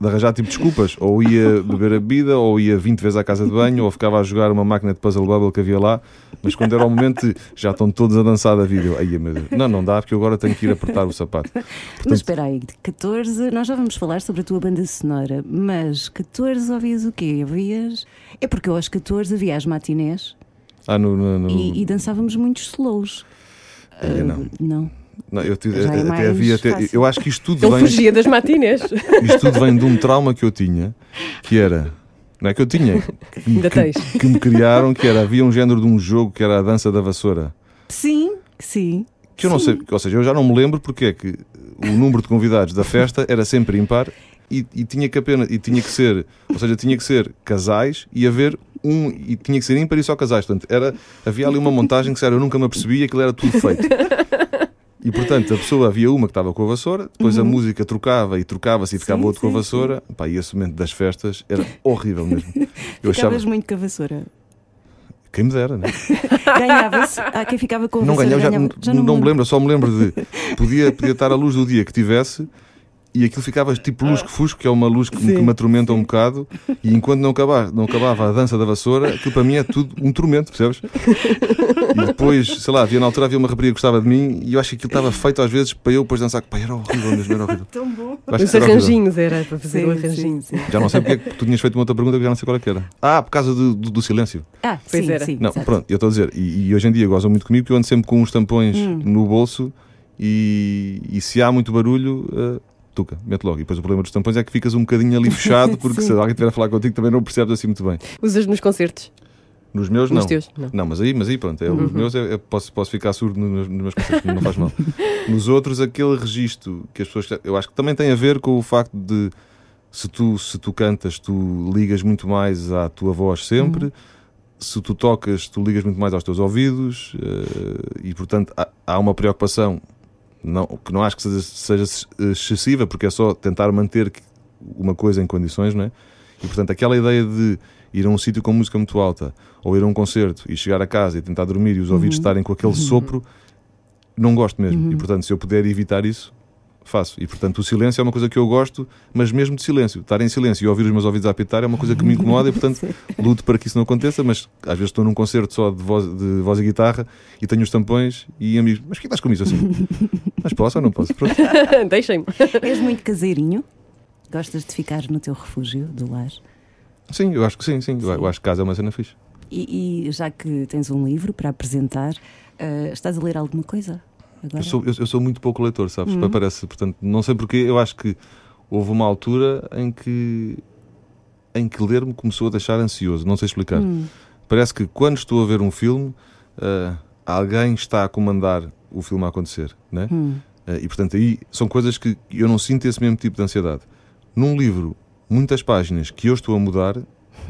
de arranjar tipo desculpas, ou ia beber a bebida, ou ia 20 vezes à casa de banho, ou ficava a jogar uma máquina de puzzle bubble que havia lá, mas quando era o momento, de, já estão todos a dançar da vídeo. Aí, meu Deus, não, não dá, porque eu agora tenho que ir apertar o sapato. Mas espera aí, de 14, nós já vamos falar sobre a tua banda sonora, mas 14 ouvias o quê? Ouvias. É porque eu aos 14 havia as matinés Ah, no, no, no- e, e dançávamos muitos slows. Ah, não. não. Não, eu, é até havia, até- eu acho que isto tudo Ele vem, fugia das matinés. isto tudo vem de um trauma que eu tinha, que era, não é que eu tinha, que, Ainda que- tens. que me criaram, que era, havia um género de um jogo que era a dança da vassoura. Sim, sim. Que eu não sei, ou seja, eu já não me lembro porque é que o número de convidados da festa era sempre impar e, e tinha que apenas, e tinha que ser, ou seja, tinha que ser casais e haver um, e tinha que ser ímpar e só casais. Portanto, era, havia ali uma montagem que sério, eu nunca me apercebi e aquilo era tudo feito. E portanto, a pessoa havia uma que estava com a vassoura, depois a música trocava e trocava-se e ficava Sim, outro com a vassoura. Pá, e esse momento das festas era horrível mesmo. Eu achava, Ficavas muito com a vassoura. quem me dera, né? Ganhava-se. Ah, quem ficava com a Não vassoura ganhava, já, ganhava. não, não me lembro, eu só me lembro de. Podia, podia estar a luz do dia que tivesse e aquilo ficava tipo luz que fusco, que é uma luz que, me- que me atormenta um bocado. E enquanto não, acabar, não acabava a dança da vassoura, aquilo para mim é tudo um tormento, percebes? E depois, sei lá, havia na altura havia uma rapariga que gostava de mim e eu acho que aquilo estava feito às vezes para eu depois dançar. Pá, era horrível mesmo, era horrível. Tão bom. Os que arranjinhos era para fazer Sim, o arranjinho. sim. Já não sei porque é que tu tinhas feito uma outra pergunta que já não sei qual é que era. Ah, por causa do, do, do silêncio. Ah, Pois sim, era. sim. Não, exato. pronto, eu estou a dizer, e, e hoje em dia gozam muito comigo porque eu ando sempre com uns tampões no bolso e, e se há muito barulho, uh, tuca, mete logo. E depois o problema dos tampões é que ficas um bocadinho ali fechado porque se alguém estiver a falar contigo também não percebes assim muito bem. Usas nos concertos? Nos meus, Nos não. teus? Não. Não, mas aí, mas aí pronto, é, os meus é, é- posso, posso ficar surdo nos, nos meus concertos, não faz mal. Nos outros, aquele registro que as pessoas. Eu acho que também tem a ver com o facto de se tu, se tu cantas, tu ligas muito mais à tua voz sempre. Se tu tocas, tu ligas muito mais aos teus ouvidos eh, e, portanto, há, há uma preocupação não, que não acho que seja, seja excessiva, porque é só tentar manter uma coisa em condições, não é? E, portanto, aquela ideia de ir a um sítio com música muito alta ou ir a um concerto e chegar a casa e tentar dormir e os ouvidos estarem com aquele sopro, não gosto mesmo. E, portanto, se eu puder evitar isso, faço. E, portanto, o silêncio é uma coisa que eu gosto, mas mesmo de silêncio. Estar em silêncio e ouvir os meus ouvidos a apitar é uma coisa que me incomoda e, portanto, luto para que isso não aconteça. Mas às vezes estou num concerto só de voz, de voz e guitarra e tenho os tampões e amigos, mas que estás com isso assim? mas posso ou não posso? Pronto. Deixem-me. És muito caseirinho? Gostas de ficar no teu refúgio do lar? Sim, eu acho que sim, sim. Eu, eu acho que casa é uma cena fixe. E, e já que tens um livro para apresentar, ah, estás a ler alguma coisa? Agora? Eu sou, eu, eu sou muito pouco leitor, sabes? Parece, portanto, não sei porquê, eu acho que houve uma altura em que em que ler me começou a deixar ansioso, não sei explicar. Hum. Parece que quando estou a ver um filme, ah, alguém está a comandar o filme a acontecer, né? Hum. Ah, e portanto aí são coisas que eu não sinto esse mesmo tipo de ansiedade. Num livro, muitas páginas que eu estou a mudar,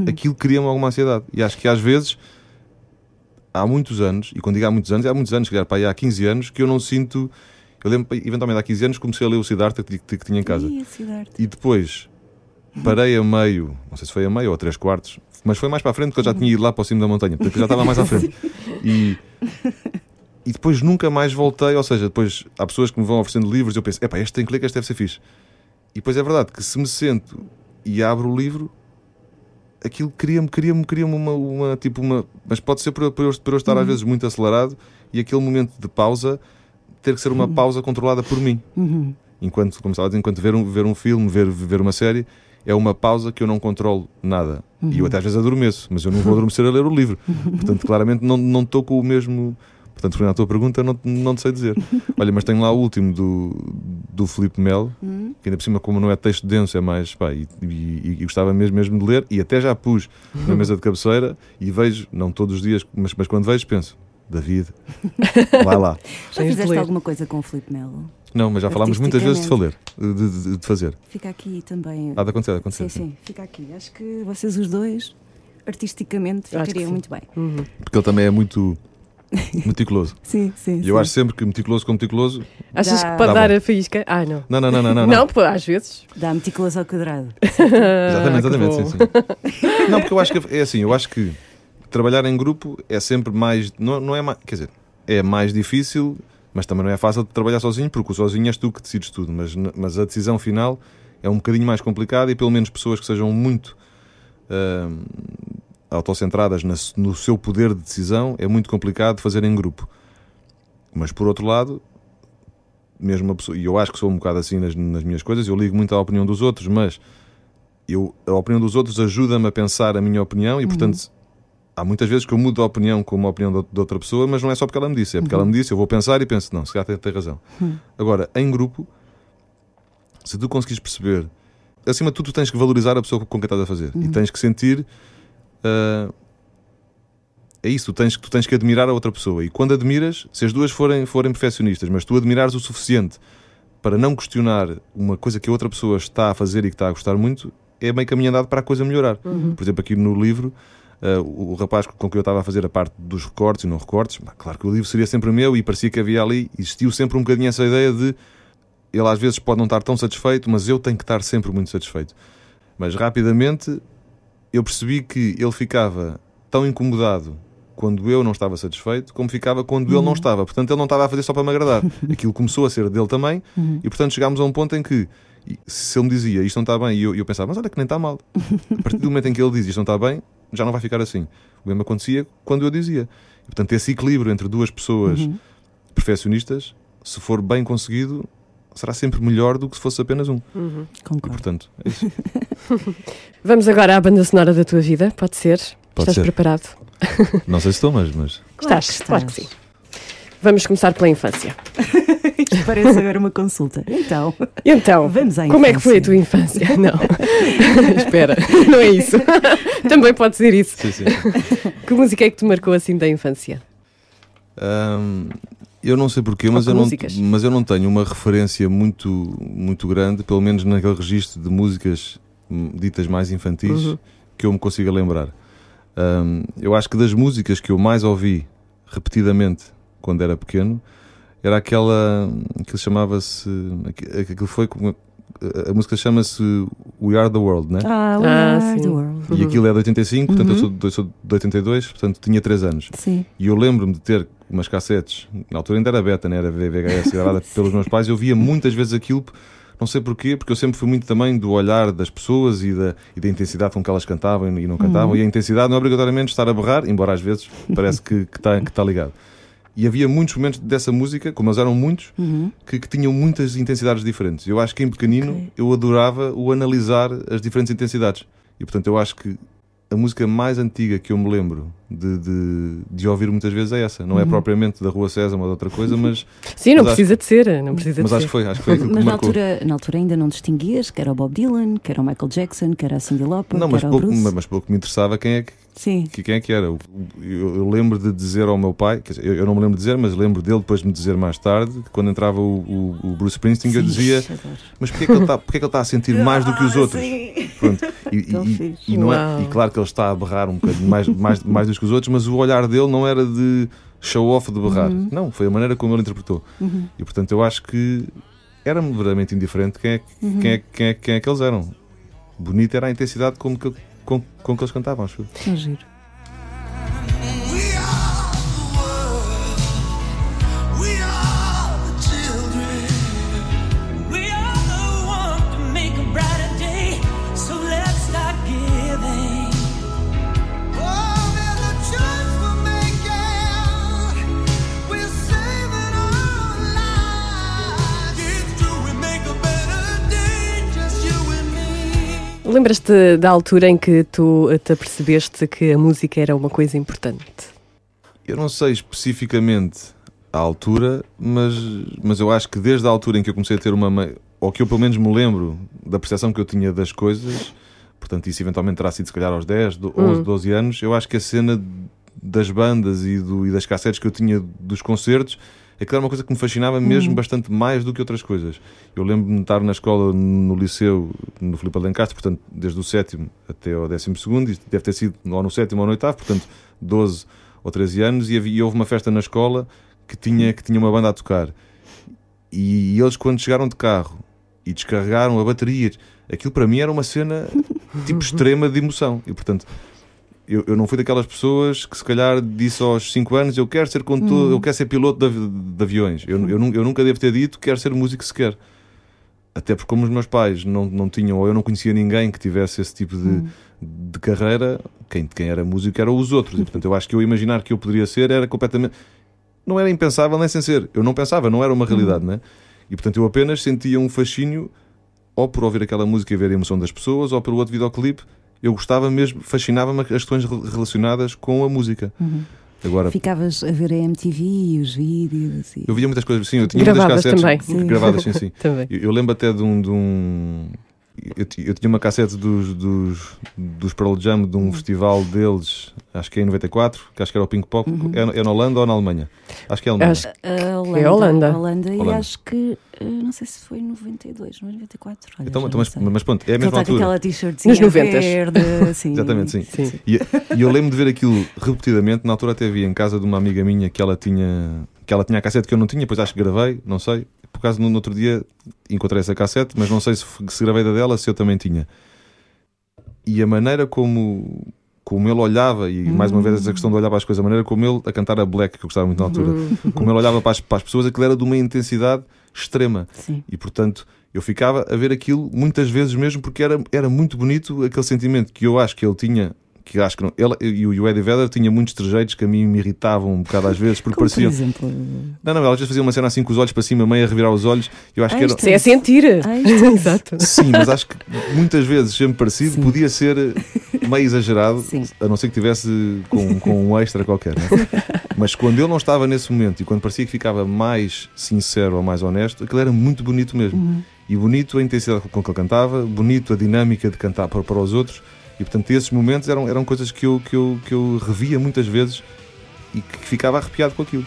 aquilo cria-me alguma ansiedade. E acho que às vezes há muitos anos, e quando digo há muitos anos, é há muitos anos, se calhar para aí há 15 anos, que eu não sinto. Eu lembro, eventualmente há 15 anos, comecei a ler o Siddhartha que, que tinha em casa. Ih. E depois parei a meio, não sei se foi a meio ou a três quartos, mas foi mais para a frente porque eu já tinha ido lá para o cimo da montanha, eu já estava mais à frente. E, e depois nunca mais voltei, ou seja, depois há pessoas que me vão oferecendo livros e eu penso, epá, este tem que ler, que este deve ser fixe. E depois é verdade que se me sento e abro o livro, aquilo cria-me, cria-me, cria-me uma, uma, tipo uma. Mas pode ser por, por, eu, por eu estar às vezes muito acelerado e aquele momento de pausa ter que ser uma pausa controlada por mim. Uhum. Enquanto, como estava a dizer, enquanto ver um, ver um filme, ver, ver uma série, é uma pausa que eu não controlo nada. E eu até às vezes adormeço, mas eu não vou adormecer a ler o livro. Portanto, claramente não não estou com o mesmo. Portanto, respondendo à tua pergunta, não, não te sei dizer. Olha, mas tenho lá o último do, do Filipe Melo, que ainda por cima, como não é texto denso, é mais. Pá, e, e- e gostava mesmo, mesmo de ler, e até já pus na mesa de cabeceira e vejo, não todos os dias, mas, mas quando vejo, penso: David, vai lá. Já fizeste alguma coisa com o Filipe Melo? Não, mas já falámos muitas vezes de de, de- de fazer. Fica aqui também. Há de acontecer, há de acontecer. sim, sim, fica aqui. Acho que vocês os dois, artisticamente, ficariam sim. muito bem. Porque ele também é muito. Meticuloso. Sim, sim. E eu acho sempre que meticuloso com meticuloso. Achas Dá- que pode Dá dar bom. a faísca? Ah, não. Não, não, não, não. Não, Não, pô, às vezes. Dá meticuloso ao quadrado. Exatamente, Ah, exatamente, sim, sim. Não, porque eu acho que é assim, eu acho que trabalhar em grupo é sempre mais. Não, não é mais. Quer dizer, é mais difícil, mas também não é fácil de trabalhar sozinho, porque sozinho és tu que decides tudo. Mas, mas a decisão final é um bocadinho mais complicada e pelo menos pessoas que sejam muito ahm, autocentradas no seu poder de decisão é muito complicado de fazer em grupo. Mas por outro lado, mesmo pessoa, e eu acho que sou um bocado assim nas, nas minhas coisas, eu ligo muito à opinião dos outros, mas eu, a opinião dos outros ajuda-me a pensar a minha opinião e, portanto, há muitas vezes que eu mudo a opinião com uma opinião de, outra pessoa, mas não é só porque ela me disse, é porque ela me disse, eu vou pensar e penso, não, se calhar tem, tem razão. Agora, em grupo, se tu conseguires perceber, acima de tudo, tu tens que valorizar a pessoa com quem estás a fazer e tens que sentir. Ah, é isso, tu tens, tu tens que admirar a outra pessoa. E quando admiras, se as duas forem, forem perfeccionistas, mas tu admirares o suficiente para não questionar uma coisa que a outra pessoa está a fazer e que está a gostar muito, é meio caminho andado para a coisa melhorar. Por exemplo, aqui no livro, ah, o, o rapaz com quem eu estava a fazer a parte dos recortes e não recortes, claro que o livro seria sempre meu e parecia que havia ali, existiu sempre um bocadinho essa ideia de ele às vezes pode não estar tão satisfeito, mas eu tenho que estar sempre muito satisfeito. Mas rapidamente eu percebi que ele ficava tão incomodado quando eu não estava satisfeito, como ficava quando ele não estava. Portanto, ele não estava a fazer só para me agradar. Aquilo começou a ser dele também, e portanto chegámos a um ponto em que se ele me dizia isto não está bem, e eu, eu pensava, mas olha que nem está mal. A partir do momento em que ele diz isto não está bem, já não vai ficar assim. O mesmo acontecia quando eu dizia. E, portanto, esse equilíbrio entre duas pessoas perfeccionistas, se for bem conseguido, será sempre melhor do que se fosse apenas um. E, Concordo. portanto, é isso. Vamos agora à banda sonora da tua vida, pode ser? Pode Estás ser. preparado? Não sei se estou, mas, mas Claro estás, que claro que estás. sim. Vamos começar pela infância. Isto parece agora uma consulta. Então, E Então, Vamos à como é que foi a infância. tua infância? Não. Espera, não é isso. Também pode ser isso. sim, sim. Que música é que te marcou assim da infância? Ahm, eu não sei porquê, mas eu, não, mas eu não tenho uma referência muito, muito grande, pelo menos naquele registro de músicas hum, ditas mais infantis, Uhum. que eu me consiga lembrar. Ahm, eu acho que das músicas que eu mais ouvi repetidamente quando era pequeno era aquela que chamava-se. aqu- Aquilo foi. como- A música chama-se We Are the World, né? ah, we Ah, are sim. the world. E aquilo é de 85, portanto eu Uhum. sou de, eu sou de 82, portanto tinha 3 anos. Sim. E eu lembro-me de ter umas cassetes, na altura ainda era beta, né? era VHS, gravada pelos meus pais. Eu via muitas vezes aquilo, não sei porquê, porque eu sempre fui muito também do olhar das pessoas e da, e da intensidade com que elas cantavam e não cantavam. E a intensidade não é obrigatoriamente estar a berrar, embora às vezes parece que está que tá ligado. E havia muitos momentos dessa música, como eles eram muitos, Uhum. que, que tinham muitas intensidades diferentes. Eu acho que em pequenino Ok. eu adorava o analisar as diferentes intensidades. E portanto eu acho que a música mais antiga que eu me lembro de, de, de ouvir muitas vezes é essa. Não é propriamente da Rua Sésamo ou de outra coisa, mas, Sim, não Mas acho- precisa de ser. Não precisa mas de acho ser. que foi, acho que foi aquilo que Mas na marcou. altura, na altura ainda não distinguias que era o Bob Dylan, que era o Michael Jackson, que era a Cyndi Lauper, Não, que mas era pouco, o Bruce. mas pouco me interessava quem é que, Sim. que- quem é que era. Eu, eu lembro de dizer ao meu pai, quer dizer, eu, eu não me lembro de dizer, mas lembro dele depois de me dizer mais tarde, que quando entrava o, o, o Bruce Springsteen, eu Sim, dizia: adoro. Mas porquê é que ele está porquê é que ele está a sentir mais do que os outros? Pronto. E, e- e não é, e claro que ele está a berrar um bocadinho mais, mais, mais do que os outros, mas o olhar dele não era de show-off de berrar. Uhum. Não, foi a maneira como ele interpretou. E portanto eu acho que era-me verdadeiramente indiferente quem é, que- Uhum. quem, é, quem, é, quem é que eles eram. Bonita era a intensidade com que, com, com que eles cantavam, acho eu. Tão giro. Lembras-te da altura em que tu eh, te apercebeste que a música era uma coisa importante? Eu não sei especificamente a altura, mas, mas eu acho que desde a altura em que eu comecei a ter uma. ou que eu pelo menos me lembro da percepção que eu tinha das coisas, portanto, isso eventualmente terá sido se calhar aos 10, do- 11, 12 anos, eu acho que a cena das bandas e, do, e das cassetes que eu tinha dos concertos. Aquilo era uma coisa que me fascinava mesmo bastante mais do que outras coisas. Eu lembro-me de estar na escola, no liceu, no Filipe Alencastre, portanto, desde o sétimo até ao décimo segundo, isto deve ter sido ou no sétimo ou no oitavo, portanto, 12 ou 13 anos e, havia, e houve uma festa na escola que tinha, que tinha uma banda a tocar. E eles, quando chegaram de carro e descarregaram a bateria, aquilo para mim era uma cena tipo extrema de emoção. E portanto, eu, eu não fui daquelas pessoas que se calhar disse aos 5 anos eu quero ser condutor, eu quero ser piloto de, de aviões. Eu, eu, eu nunca devo ter dito quero ser músico sequer. Até porque como os meus pais não, não tinham, ou eu não conhecia ninguém que tivesse esse tipo de, de carreira, quem, quem era músico eram os outros. E portanto eu acho que eu imaginar que eu poderia ser era completamente. Não era impensável nem sem ser. Eu não pensava, não era uma realidade, né? E portanto eu apenas sentia um fascínio ou por ouvir aquela música e ver a emoção das pessoas, ou pelo outro videoclipe. Eu gostava mesmo, fascinava-me as questões re- relacionadas com a música. Agora, Ficavas a ver a MTV e os vídeos. E... eu via muitas coisas, sim, eu tinha Gravadas muitas cassetes também. Sim. gravadas, sim, sim. Também. Eu, eu lembro até de um. De um eu, eu tinha uma cassete dos, dos, dos Pearl Jam de um Uhum. festival deles, acho que é em 94, que acho que era o Pink Pop. É, no- é na Holanda ou na Alemanha? Acho que é Alemanha. Acho A Holanda, É Holanda. a Holanda, e Holanda. acho que eh, não sei se foi 92, mas 94. Olha, Então, então, mas, mas pronto, é a mesma altura. aquela t-shirtzinha Nos 90s. verde, assim. Exatamente, sim. Sim. E, e eu lembro de ver aquilo repetidamente. Na altura até vi em casa de uma amiga minha que ela tinha que ela tinha a cassete que eu não tinha, depois acho que gravei, não sei. Por acaso no, no outro dia encontrei essa cassete, mas não sei se, se gravei da dela, se eu também tinha. E a maneira como, como ele olhava, e mais uma vez essa questão de olhar para as coisas, a maneira como ele, a cantar a Black, que eu gostava muito na altura, como ele olhava para as, para as pessoas, aquilo era de uma intensidade extrema. Sim. E portanto, eu ficava a ver aquilo muitas vezes mesmo porque era, era muito bonito aquele sentimento que eu acho que ele tinha. Que acho que não, ele e o Eddie Vedder tinha muitos trejeitos que a mim me irritavam um bocado às vezes, porque Como, por pareciam. exemplo. Não, não, ela às vezes fazia uma cena assim com os olhos para cima, meio a revirar os olhos. Eu acho Ah, que era. isto Isso é sentir. Ah, isto é- Exato. Sim, mas acho que muitas vezes, sempre parecido, Sim. podia ser meio exagerado, Sim. a não ser que tivesse com, com um extra qualquer. né? Mas quando ele não estava nesse momento e quando parecia que ficava mais sincero ou mais honesto, aquilo era muito bonito mesmo. Uhum. E bonito a intensidade com que ele cantava, bonito a dinâmica de cantar para, para os outros. E portanto, esses momentos eram, eram coisas que eu, que, eu, que eu revia muitas vezes e que ficava arrepiado com aquilo.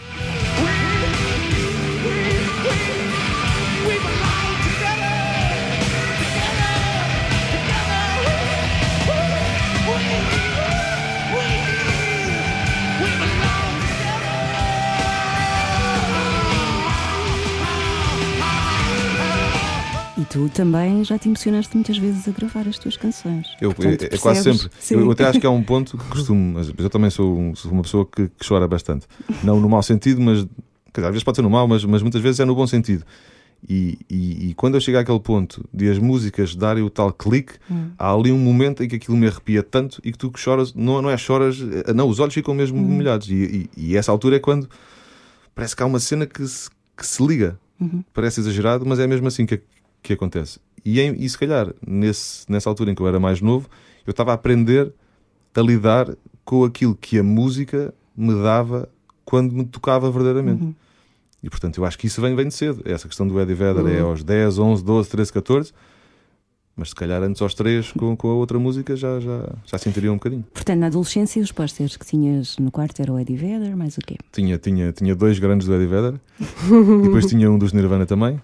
Tu também já te emocionaste muitas vezes a gravar as tuas canções. Eu, Portanto, é, é quase sempre. Eu, eu até acho que é um ponto que costumo, mas eu também sou, sou uma pessoa que, que chora bastante. Não no mau sentido, mas quer dizer, às vezes pode ser no mau, mas, mas muitas vezes é no bom sentido. E, e, e quando eu chego àquele ponto de as músicas darem o tal clique, Hum. há ali um momento em que aquilo me arrepia tanto e que tu que choras, não, não é choras, eh, não, os olhos ficam mesmo Hum. molhados. E, e, e essa altura é quando parece que há uma cena que se, que se liga. Uhum. Parece exagerado, mas é mesmo assim que, que acontece. E, em- e se calhar, nesse, nessa altura em que eu era mais novo, eu estava a aprender a lidar com aquilo que a música me dava quando me tocava verdadeiramente. Uhum. E portanto, eu acho que isso vem, vem de cedo. Essa questão do Eddie Vedder é aos 10, 11, 12, 13, 14. Mas se calhar antes aos 3, com, com a outra música, já, já, já sentiria um bocadinho. Portanto, na adolescência, os posters que tinhas no quarto era o Eddie Vedder, mais o quê? Tinha, tinha, tinha dois grandes do Eddie Vedder, depois tinha um dos Nirvana também.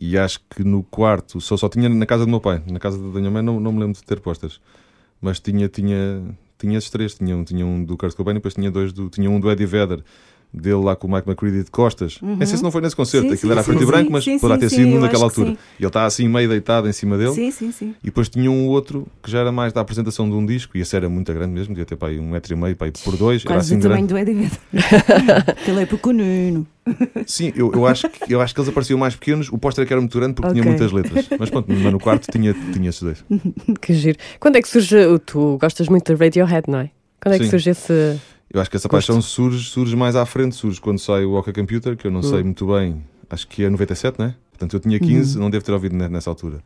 E acho que no quarto, só, só tinha na casa do meu pai, na casa da minha mãe, não, não me lembro de ter postas. Mas tinha, tinha, tinha esses três: tinha um, tinha um do Kurt Cobain e depois tinha dois do, tinha um do Eddie Vedder. Dele lá com o Mike McCready de costas. Nem sei se não foi nesse concerto, Sim, aquilo sim, era sim, preto e branco, mas sim, poderá sim, ter sido naquela altura. sim. E ele está assim meio deitado em cima dele. Sim, sim, sim. E depois tinha um outro que já era mais da apresentação de um disco, e esse era muito grande mesmo, devia ter para aí um metro e meio, para aí por dois. era Quase assim do tamanho grande. do Eddie Vedder. Aquele é pequenino. Sim, eu, eu, acho que, eu acho que eles apareciam mais pequenos. O póster é que era muito grande porque Ok. tinha muitas letras. Mas pronto, mas no quarto tinha, tinha esses dois. Que giro. Quando é que surge. o- Tu gostas muito de Radiohead, não é? Quando é que Sim. surge esse. Eu acho que essa Gosto. paixão surge, surge mais à frente, surge quando sai o Walker Computer, que eu não Hum. sei muito bem, acho que é 97, né? Portanto, eu tinha 15, não devo ter ouvido ne- nessa altura.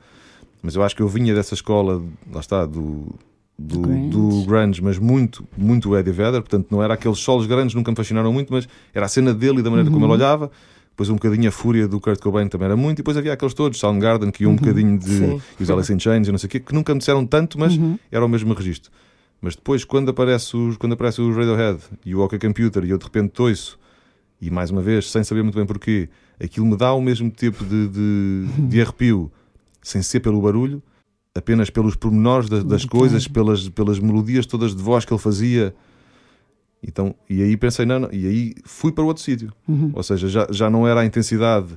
Mas eu acho que eu vinha dessa escola, lá está, do, do, grunge. do grunge, mas muito, muito Eddie Vedder. Portanto, não era aqueles solos grandes, nunca me fascinaram muito, mas era a cena dele e da maneira como ele olhava. Depois um bocadinho a fúria do Kurt Cobain também era muito. E depois havia aqueles todos, Soundgarden, que iam um bocadinho de. Sim. E os Alice in Chains e não sei o quê, que nunca me disseram tanto, mas Uhum. era o mesmo registro. Mas depois, quando aparece, os, quando aparece o Radiohead e o OK Computer e eu de repente ouço, e mais uma vez, sem saber muito bem porquê, aquilo me dá o mesmo tipo de, de, de arrepio, sem ser pelo barulho, apenas pelos pormenores das, das coisas, pelas, pelas melodias todas de voz que ele fazia. Então, e aí pensei, não, não, e aí fui para outro sítio. Ou seja, já, já não era a intensidade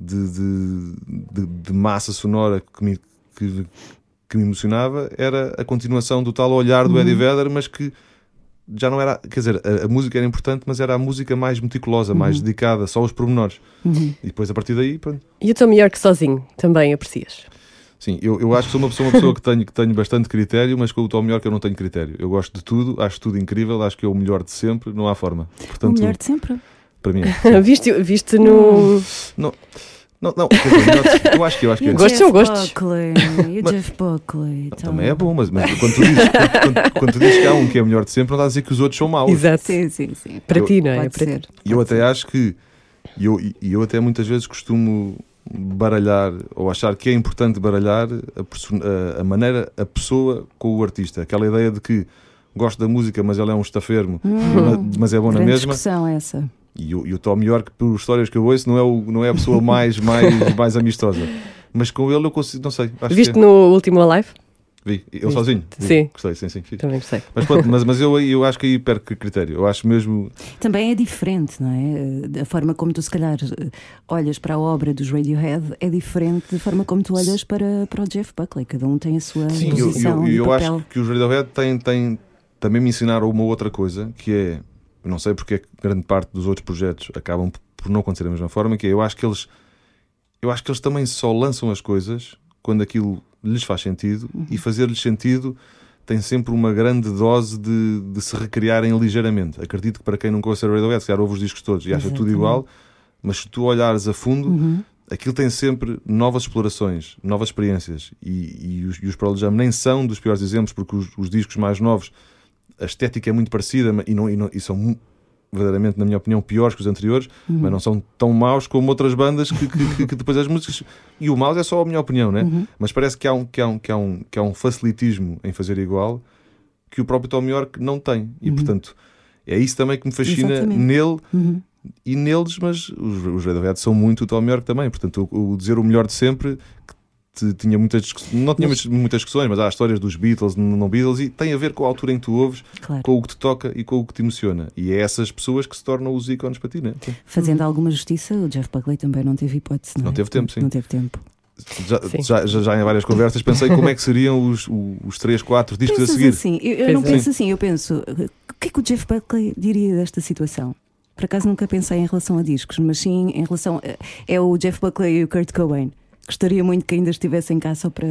de, de, de- de massa sonora que me, que, que me emocionava, era a continuação do tal olhar do Eddie Vedder, mas que já não era, quer dizer, a, a música era importante, mas era a música mais meticulosa, mais dedicada, só aos pormenores. E depois a partir daí, pronto. E o Tom York sozinho também aprecias? Sim, eu, eu acho que sou uma pessoa, uma pessoa que, tenho, que tenho bastante critério, mas com o Tom York eu não tenho critério. Eu gosto de tudo, acho tudo incrível, acho que é o melhor de sempre, não há forma. O Portanto, melhor de sempre. para mim é. viste, viste no. Não, não, não dizer, eu acho que eu acho que é. Gostos são gostos. E o Mas- Jeff Buckley. então. Também é bom, mas, mas quando, tu dizes, quando, quando- tu dizes que há um que é melhor de sempre, não estás a dizer que os outros são maus. Exato. Sim, sim, sim. Para Eu- ti, não é? Pode Para ser. ti. E eu até acho que. E eu, eu até muitas vezes costumo baralhar ou achar que é importante baralhar a, a- a maneira, a pessoa com o artista. Aquela ideia de que gosto da música, mas ele é um estafermo, ma- mas é bom na mesma. discussão essa. E o, e o Tom York, por histórias que eu ouço, não é, o, não é a pessoa mais, mais, mais amistosa. Mas com ele eu consigo, não sei. Acho Viste que é. no último Alive? Vi, ele sozinho. Vi. Sim. Gostei, sim, sim. fiz. Também gostei. Mas, pronto, mas, mas eu, aí- eu acho que aí perco critério. Eu acho mesmo. Também é diferente, não é? A forma como tu, se calhar, olhas para a obra dos Radiohead é diferente da forma como tu olhas para, para o Jeff Buckley. Cada um tem a sua Sim, eu, posição eu, e eu papel. acho que os Radiohead têm, têm, também me ensinaram uma outra coisa, que é, eu não sei porque é que grande parte dos outros projetos acabam por não acontecer da mesma forma, que é, eu acho que eles, eu acho que eles também só lançam as coisas quando aquilo lhes faz sentido Uhum. e fazer-lhes sentido tem sempre uma grande dose de, de se recriarem ligeiramente. Acredito que para quem nunca ouve Radiohead, se calhar ouve os discos todos e acha tudo Exatamente. igual, mas se tu olhares a fundo, Uhum. aquilo tem sempre novas explorações, novas experiências. E, e os, e os Pearl Jam nem são dos piores exemplos, porque os, os discos mais novos, a estética é muito parecida e, não, e, não- e são verdadeiramente, na minha opinião, piores que os anteriores, Uhum. mas não são tão maus como outras bandas que, que- que- depois as músicas. E o mau é só a minha opinião, né? Uhum. Mas parece que há, um, que, há um, que, há um, que há um facilitismo em fazer igual que o próprio Tom York não tem. E portanto, é isso também que me fascina Exatamente. nele Uhum. e neles, mas os, os Radiohead são muito o Tom York também. Portanto, o, o dizer o melhor de sempre que tinha muitas discuss- não tinha muitas- muitas discussões, mas há histórias dos Beatles, não Beatles, e tem a ver com a altura em que tu ouves, Claro. com o que te toca e com o que te emociona. E é essas pessoas que se tornam os ícones para ti, né? Fazendo alguma justiça, o Jeff Buckley também não teve hipótese, não, Não é? teve tempo, sim. Não teve tempo. Já, já, já, já em várias conversas pensei como é que seriam os, os 3, 4 discos a Pensas seguir. assim, eu, eu não é. penso assim, eu penso, o que é que o Jeff Buckley diria desta situação? Por acaso nunca pensei em relação a discos, mas sim em relação. a- É o Jeff Buckley e o Kurt Cobain. Gostaria muito que ainda estivessem cá só para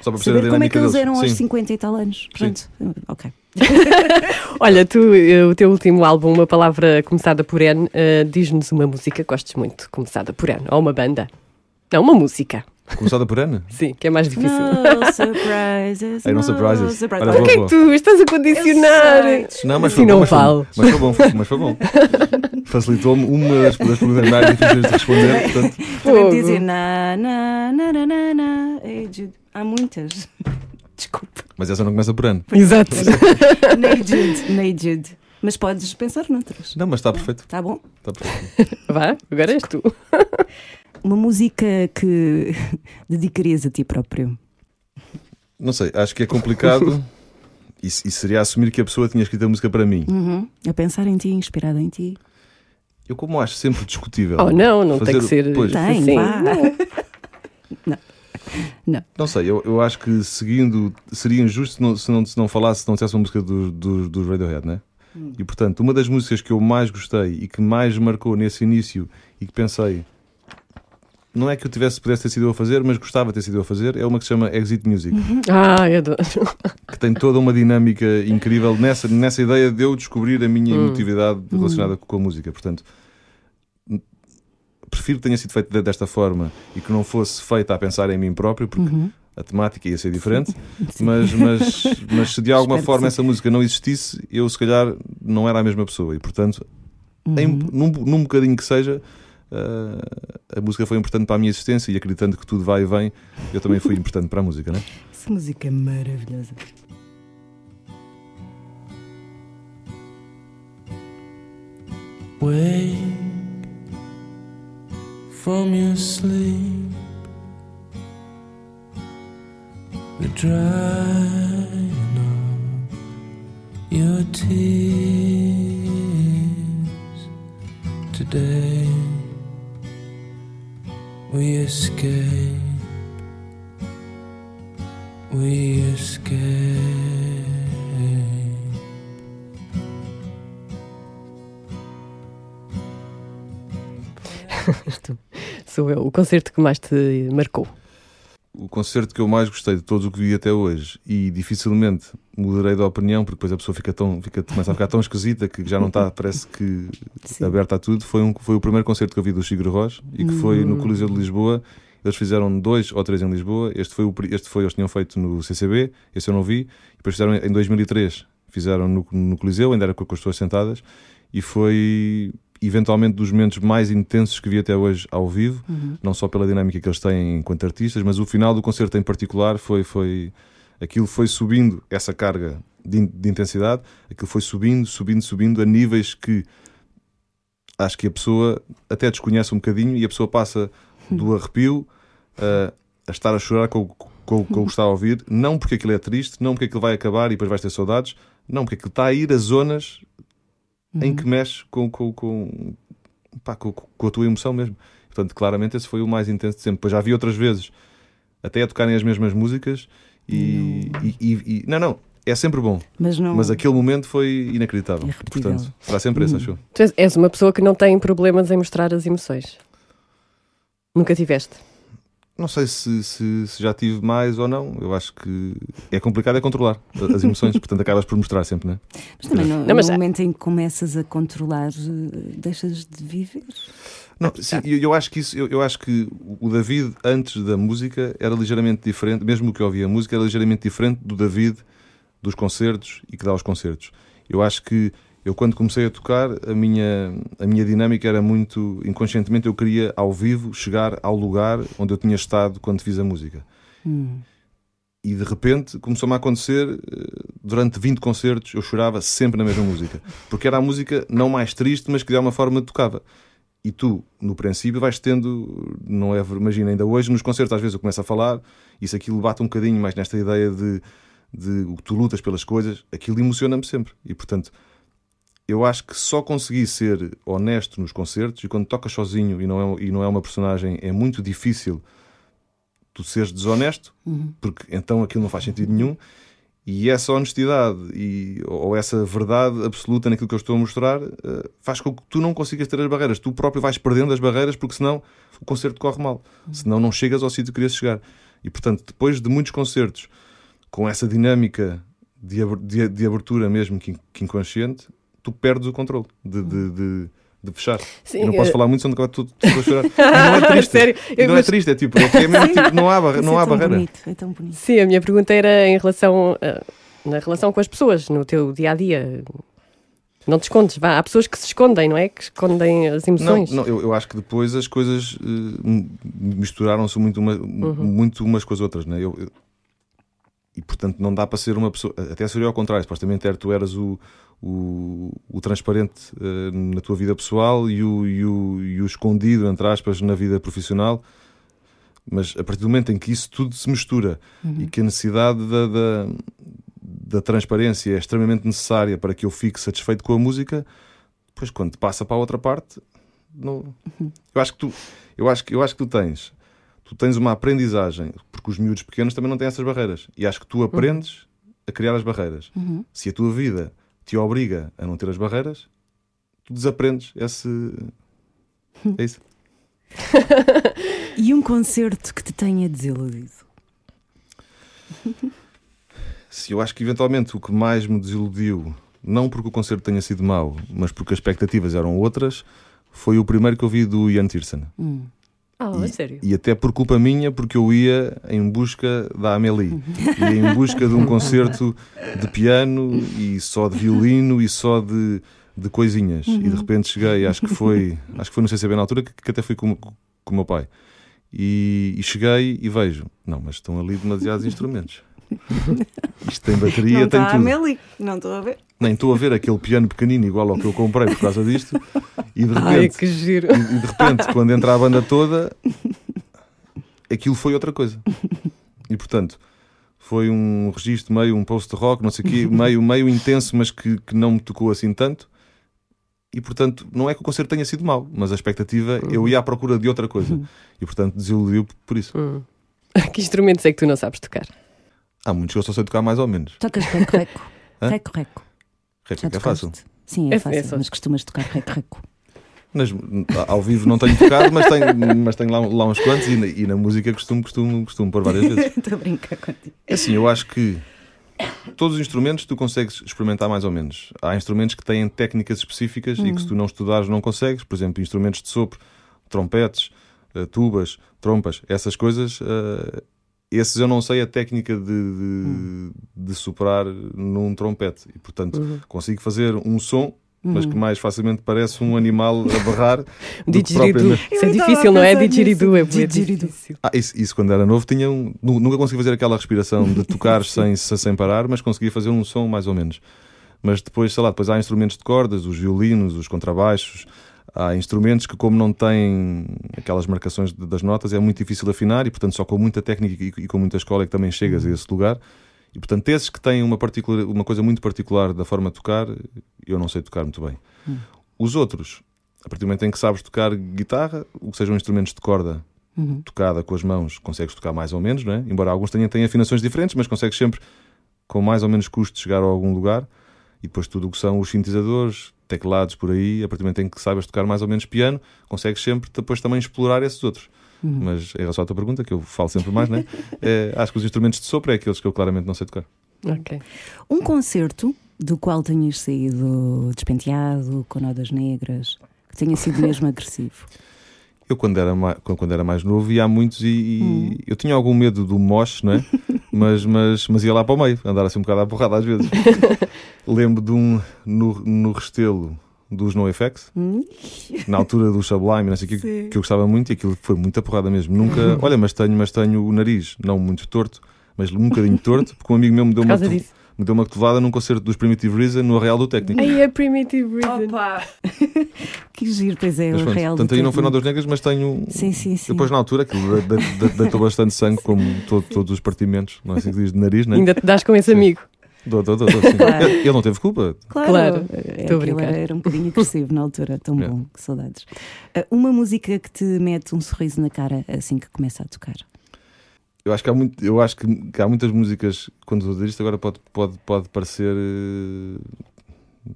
Só para saber como é que eles deles. eram aos Sim. 50 e tal anos. Pronto, ok. Olha, tu, eh, o teu último álbum, Uma Palavra Começada por N, eh, diz-nos uma música que gostes muito, começada por N, ou uma banda. Não, uma música. Começada por Ana? Sim, que é mais difícil. No surprises. Ai, não no surprises. surprises. Olha, Por que é que tu estás a condicionar? Não, mas foi bom, não mas foi- vale. Mas foi bom, foi- mas foi bom. Facilitou-me uma das, das perguntas mais difíceis de responder, portanto. Também dizer na, na, na, na, na, na. Ei, Jude, Há muitas. Desculpa. Mas essa não começa por ano. Exato. Jude, Ney Jude. Mas podes pensar noutras. Não, mas está perfeito. Tá bom? Está perfeito. Vá, agora és tu. Uma música que dedicarias a ti próprio. Não sei, acho que é complicado. E, e seria assumir que a pessoa tinha escrito a música para mim. Uhum. A pensar em ti, inspirada em ti. Eu, como acho sempre discutível. Oh, não, não tem fazer- que ser. Pois, Tem, assim. vá. não sei, eu, eu acho que seguindo seria injusto se não, se não, se não falasse, se não dissesse uma música dos do, dos Radiohead, né? E portanto, uma das músicas que eu mais gostei e que mais marcou nesse início e que pensei, não é que eu tivesse, pudesse ter sido eu a fazer, mas gostava de ter sido eu a fazer, é uma que se chama Exit Music. Ah, eu adoro. que tem toda uma dinâmica incrível nessa, nessa ideia de eu descobrir a minha emotividade relacionada com a música. Portanto, prefiro que tenha sido feita de- desta forma e que não fosse feita a pensar em mim próprio, porque Uhum. a temática ia ser diferente. Mas, mas, mas se de alguma Espero forma sim. essa música não existisse, eu se calhar não era a mesma pessoa. E portanto, Uhum. em- num, num bocadinho que seja. Ah, a música foi importante para a minha existência e acreditando que tudo vai e vem, eu também fui importante para a música, né? Essa música é maravilhosa. Wake from your sleep. The drying of your tears. today. We escape. We escape. Sou eu, o concerto que mais te marcou. O concerto que eu mais gostei de todos o que vi até hoje e dificilmente mudarei de opinião porque depois a pessoa fica tão, fica, começa a ficar tão esquisita que já não está, parece que Sim. aberta a tudo. Foi, um, foi o primeiro concerto que eu vi do Chico Rocha e que foi no Coliseu de Lisboa. Eles fizeram dois ou três em Lisboa. Este foi, o, este foi eles tinham feito no CCB, esse eu não vi. Depois fizeram em 2003, fizeram no, no Coliseu, ainda era com as pessoas sentadas. E foi eventualmente dos momentos mais intensos que vi até hoje ao vivo, não só pela dinâmica que eles têm enquanto artistas, mas o final do concerto em particular foi, foi aquilo foi subindo essa carga de, de intensidade, aquilo foi subindo, subindo, subindo a níveis que acho que a pessoa até desconhece um bocadinho e a pessoa passa do arrepio a, a estar a chorar com, o- com, com o que está a ouvir, não porque aquilo é triste, não porque aquilo vai acabar e depois vais ter saudades, não, porque aquilo está a ir a zonas em que mexe com, com, com, pá, com, com a tua emoção mesmo. Portanto, claramente esse foi o mais intenso de sempre. Depois já vi outras vezes, até a tocarem as mesmas músicas e, e, e- e- não, não, é sempre bom. Mas não. Mas aquele momento foi inacreditável. É. Portanto, será sempre esse, acho eu. Tu és uma pessoa que não tem problemas em mostrar as emoções. Nunca tiveste. Não sei se, se, se já tive mais ou não. Eu acho que é complicado é controlar as emoções, portanto acabas por mostrar sempre, não é? Mas também no, Não, mas- no momento em que começas a controlar, eh, deixas de viver. Não, sim, eu, eu acho que isso, eu, eu acho que o David antes da música era ligeiramente diferente, mesmo que eu ouvia a música, era ligeiramente diferente do David dos concertos e que dá aos concertos. Eu acho que eu quando comecei a tocar, a minha, a minha dinâmica era muito inconscientemente eu queria ao vivo chegar ao lugar onde eu tinha estado quando fiz a música. E de repente começou-me a acontecer, eh, durante 20 concertos, eu chorava sempre na mesma música. Porque era a música não mais triste, mas que de alguma forma tocava. E tu, no princípio, vais tendo, não é, imagina, ainda hoje nos concertos, às vezes eu começo a falar, e se aquilo bate um bocadinho mais nesta ideia de, de tu lutas pelas coisas, aquilo emociona-me sempre. E portanto, eu acho que só consegui ser honesto nos concertos, e quando tocas sozinho e não é, e não é uma personagem, é muito difícil tu seres desonesto, porque então aquilo não faz sentido nenhum. E essa honestidade e, ou essa verdade absoluta naquilo que eu estou a mostrar eh, faz com que tu não consigas ter as barreiras. Tu próprio vais perdendo as barreiras porque senão o concerto corre mal. Senão não chegas ao sítio que querias chegar. E portanto, depois de muitos concertos com essa dinâmica de, de- de abertura mesmo que, que inconsciente, tu perdes o controle de, de, de- de fechar. Sim, Eu não posso falar muito, senão acaba tudo tudo a chorar. Não é triste. Sério? Eu não é triste, é tipo, é, mesmo tipo, não há, não é há barreira. bonito, é tão bonito. Sim, a minha pergunta era em relação na relação com as pessoas, no teu dia a dia. Não te escondes, vá. Há pessoas que se escondem, não é? Que escondem as Não, emoções. não eu, eu acho que depois as coisas m- misturaram-se muito, uma- muito umas com as outras, né? Eu, eu- e portanto não dá para ser uma pessoa. Até seria ao contrário, supostamente era, tu eras o, o, o transparente eh, na tua vida pessoal e o, e, o, e o escondido, entre aspas, na vida profissional. Mas a partir do momento em que isso tudo se mistura e que a necessidade da, da, da transparência é extremamente necessária para que eu fique satisfeito com a música, depois quando passa para a outra parte, não... eu acho que tu, eu acho eu acho que tu tens, tu tens uma aprendizagem, porque os miúdos pequenos também não têm essas barreiras, e acho que tu aprendes a criar as barreiras. Se a tua vida te obriga a não ter as barreiras, tu desaprendes esse é isso. E um concerto que te tenha desiludido? Sim, eu acho que eventualmente o que mais me desiludiu, não porque o concerto tenha sido mau, mas porque as expectativas eram outras, foi o primeiro que eu vi do Ian Tiersen. Ah, E- sério? E até por culpa minha, porque eu ia em busca da Amélie. ia em busca de um concerto de piano e só de violino e só de, de coisinhas. E de repente cheguei, acho que foi, acho que foi no CCB na altura, que, que até fui com, com o meu pai. E, e cheguei e vejo, não, mas estão ali demasiados instrumentos. Isto tem bateria, não tem a tudo. Amélie, não estou a ver. Nem estou a ver aquele piano pequenino igual ao que eu comprei por causa disto. E de repente, Ai, que giro. e, de repente, quando entra a banda toda, aquilo foi outra coisa. E portanto, foi um registro meio um post-rock, não sei o quê, meio, meio intenso, mas que, que não me tocou assim tanto. e portanto não é que o concerto tenha sido mau, mas a expectativa eu ia à procura de outra coisa e portanto desiludiu por isso. Que instrumentos é que tu não sabes tocar? Há muitos que eu só sei tocar mais ou menos. Tocas reco-reco. Reco-reco. Reco Já é fácil. Sim, é É- fácil, é mas costumas tocar reco-reco. Nas- ao vivo não tenho tocado, mas tenho, mas tenho lá, lá uns quantos e na, e na música costumo, costumo, costumo pôr várias vezes. Estou a brincar contigo. É assim, eu acho que todos os instrumentos tu consegues experimentar mais ou menos. Há instrumentos que têm técnicas específicas e que se tu não estudares não consegues. Por exemplo, instrumentos de sopro, trompetes, eh, tubas, trompas, essas coisas. eh, esses eu não sei a técnica de, de, de soprar num trompete. E, portanto, consigo fazer um som, mas que mais facilmente parece um animal a berrar. Didgeridoo. Isso é difícil, a não é? Didgeridoo é Didgeridoo. difícil. Ah, isso, isso quando era novo tinha um, nu- nunca consegui fazer aquela respiração de tocar sem, sem parar, mas conseguia fazer um som mais ou menos. Mas depois, sei lá, depois há instrumentos de cordas, os violinos, os contrabaixos, há instrumentos que, como não têm aquelas marcações de- das notas, é muito difícil afinar e, portanto, só com muita técnica e, e com muita escola é que também chegas a esse lugar. E, portanto, esses que têm uma, particular, uma coisa muito particular da forma de tocar, eu não sei tocar muito bem. Os outros, a partir do momento em que sabes tocar guitarra, o que sejam instrumentos de corda, tocada com as mãos, consegues tocar mais ou menos, não é? Embora alguns tenham, tenham afinações diferentes, mas consegues sempre, com mais ou menos custo, chegar a algum lugar. E depois tudo o que são os sintetizadores, teclados por aí, a partir do momento em que saibas tocar mais ou menos piano, consegues sempre depois também explorar esses outros. Mas em relação à tua pergunta, que eu falo sempre mais, não é? Acho que os instrumentos de sopro é aqueles que eu claramente não sei tocar. Ok. Um concerto do qual tenhas saído despenteado, com nodas negras, que tenha sido mesmo agressivo. Eu, quando era, mais, quando era mais novo, ia a muitos e, e eu tinha algum medo do mosh, não é? mas, mas, mas ia lá para o meio, andar assim um bocado à porrada às vezes. Lembro de um no, no Restelo dos NoFX, na altura do Sublime, não sei que, Sim. que eu gostava muito e aquilo foi muita porrada mesmo. Nunca, olha, mas tenho, mas tenho o nariz não muito torto, mas um bocadinho torto, porque um amigo meu me deu, uma, disso. Me deu uma cotovada num concerto dos Primitive Reason no Arreal do Técnico. Aí é Primitive Reason. Que giro, pois é, Mas o pronto, real. do Portanto, aí não foi técnico. notas negras, mas tenho. Sim, sim, sim. Depois, na altura, aquilo de- de- de- deitou bastante sangue, como todo- todos os partimentos, não é assim que diz, de nariz, não é? Ainda te dás com esse amigo. Dou, dou, dou, sim. Claro. Ele não teve culpa. Claro, Claro, é, era, era um bocadinho agressivo na altura, tão É. bom, que saudades. Ah, Uma música que te mete um sorriso na cara assim que começa a tocar. Eu acho que há, muito, eu acho que, que há muitas músicas, quando a dizer isto, agora pode, pode, pode parecer. eh,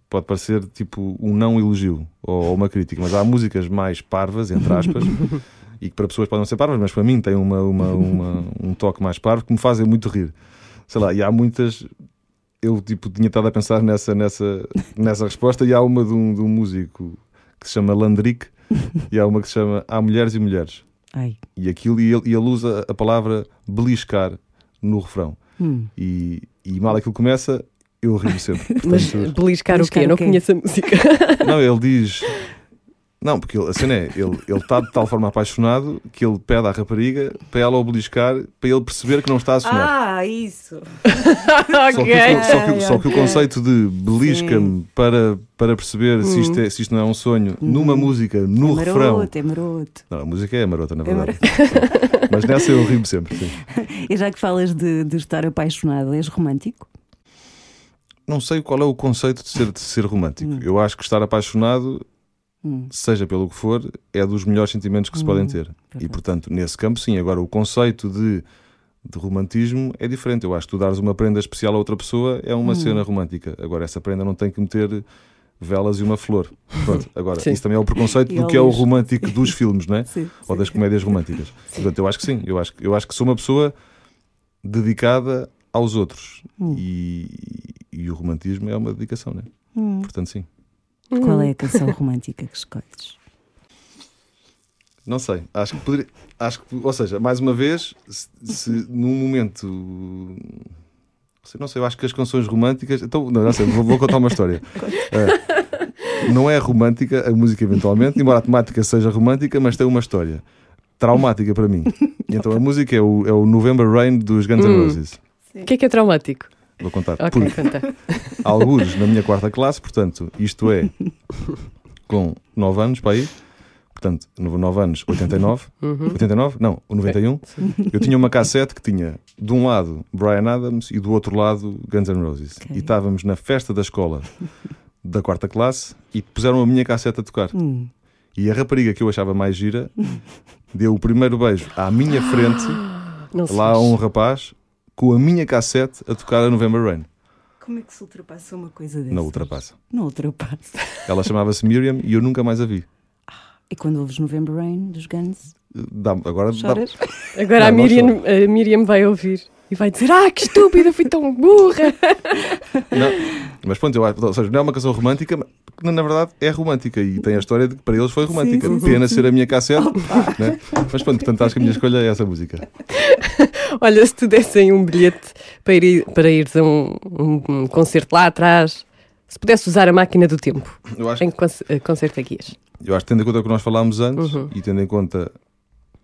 Pode parecer tipo um não elogio ou, ou uma crítica, mas há músicas mais parvas, entre aspas, e que para pessoas podem ser parvas, mas para mim tem uma, uma, uma- um toque mais parvo que me fazem muito rir. Sei lá, e há muitas. Eu tipo, tinha estado a pensar nessa, nessa, nessa resposta, e há uma de um, de um músico que se chama Landrick, e há uma que se chama Há Mulheres e Mulheres. Ai. E aquilo, e ele, e ele usa a palavra beliscar no refrão. Hum. E, e mal aquilo começa, eu rio sempre. Mas Portanto, beliscar o Beliscar quê? o Não conheço a música. não, ele diz. Não, porque ele, a cena é, ele ele está de tal forma apaixonado que ele pede à rapariga para ela o beliscar para ele perceber que não está a sonhar. Ah, isso! Só, que, ok. o- só, que, o- só que o conceito de belisca-me para, para perceber se, isto é- se isto não é um sonho numa música, no é refrão. maroto, é maroto. Não, a música é marota, na É verdade. Mas nessa eu rio sempre. Sim. E já que falas de, de estar apaixonado, és romântico? Não sei qual é o conceito de ser, de ser romântico. Eu acho que estar apaixonado, Hum. seja pelo que for, é dos melhores sentimentos que se podem ter. E, portanto, nesse campo, sim. Agora, o conceito de, de romantismo é diferente. Eu acho que tu dares uma prenda especial a outra pessoa é uma cena romântica. Agora, essa prenda não tem que meter velas e uma flor. Pronto, agora, Sim. isso também é o preconceito E do que é o romântico dos filmes, não é? Sim, Ou das comédias românticas. Portanto, eu acho que sim. Eu acho, que- eu acho que sou uma pessoa dedicada aos outros. E, e o romantismo é uma dedicação, não é? Portanto, sim. Qual é a canção romântica que escolhes? Não sei. Acho que poderia. Acho que, ou seja, mais uma vez, se, se num momento. Não sei, eu acho que as canções românticas. Então, não, não sei, vou, vou contar uma história. Eh, não é romântica a música, eventualmente, embora a temática seja romântica, mas tem uma história traumática para mim. Então a música é o, é o November Rain dos Guns N' Hum. Roses. O que é que é traumático? Vou contar. Ok, Porque conta. alguns na minha quarta classe, portanto, isto é com 9 anos para aí, portanto, 9 anos, 89, Uhum. 89? Não, o 91. Eu tinha uma cassete que tinha de um lado Brian Adams e do outro lado Guns N' Roses. Ok. E estávamos na festa da escola da quarta classe e puseram a minha cassete a tocar. Hum. E a rapariga que eu achava mais gira deu o primeiro beijo à minha frente, Não lá a um rapaz, com a minha cassete a tocar a November Rain. Como é que se ultrapassa uma coisa dessas? Não ultrapassa. Não ultrapassa. Ela chamava-se Miriam e eu nunca mais a vi. E quando ouves November Rain dos Guns, Dá, agora dá? Agora a Não, Miriam, a Miriam vai ouvir e vai dizer: Ah, que estúpida, fui tão burra. Não, mas pronto, eu, acho- ou seja, não é uma canção romântica, mas na verdade é romântica e tem a história de que para eles foi romântica. sim, sim, Pena sim. ser a minha cassete, né? mas pronto, portanto acho que a minha escolha é essa música. Olha, se te dessem um bilhete para ir, para ires a um, um- um concerto lá atrás, se pudesse usar a máquina do tempo, Eu acho, em que eh, concerto é que ias? eu acho que tendo em conta o que nós falámos antes Uhum. e tendo em conta,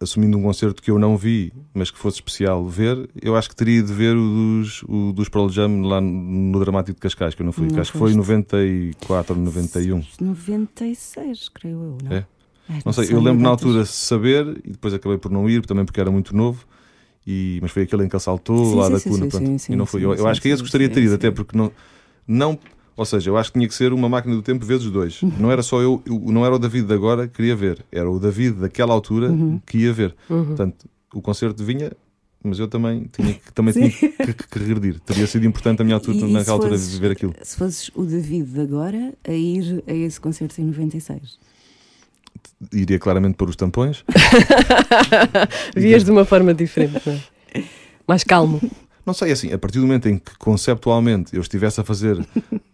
assumindo um concerto que eu não vi, mas que fosse especial ver, eu acho que teria de ver o dos, o dos Pearl Jam lá no Dramático de Cascais, que eu não fui, Não que acho que foi em foste. 94 ou 91. 96, creio eu, não? É. Ai, Não sei, eu lembro na altura saber e depois acabei por não ir, também porque era muito novo. E, mas foi aquele em que ele saltou Sim, lá sim, da cuna. sim, pronto, sim, sim, e não sim, eu, eu acho que esse gostaria de ter ido, até porque não, não. Ou seja, eu acho que tinha que ser uma máquina do tempo vezes dois. Uhum. Não era só eu, eu- não era o David de agora que queria ver, era o David daquela altura Uhum. que ia ver. Uhum. Portanto, o concerto vinha, mas eu também tinha, que- também tinha que, que, que regredir. Teria sido importante a minha altura, E- naquela altura, fosses- ver aquilo. Se fosses o David de agora a ir a esse concerto em 96. Iria claramente pôr os tampões. Vias de uma forma diferente, não é? Mais calmo. Não sei, assim, a partir do momento em que conceptualmente eu estivesse a fazer,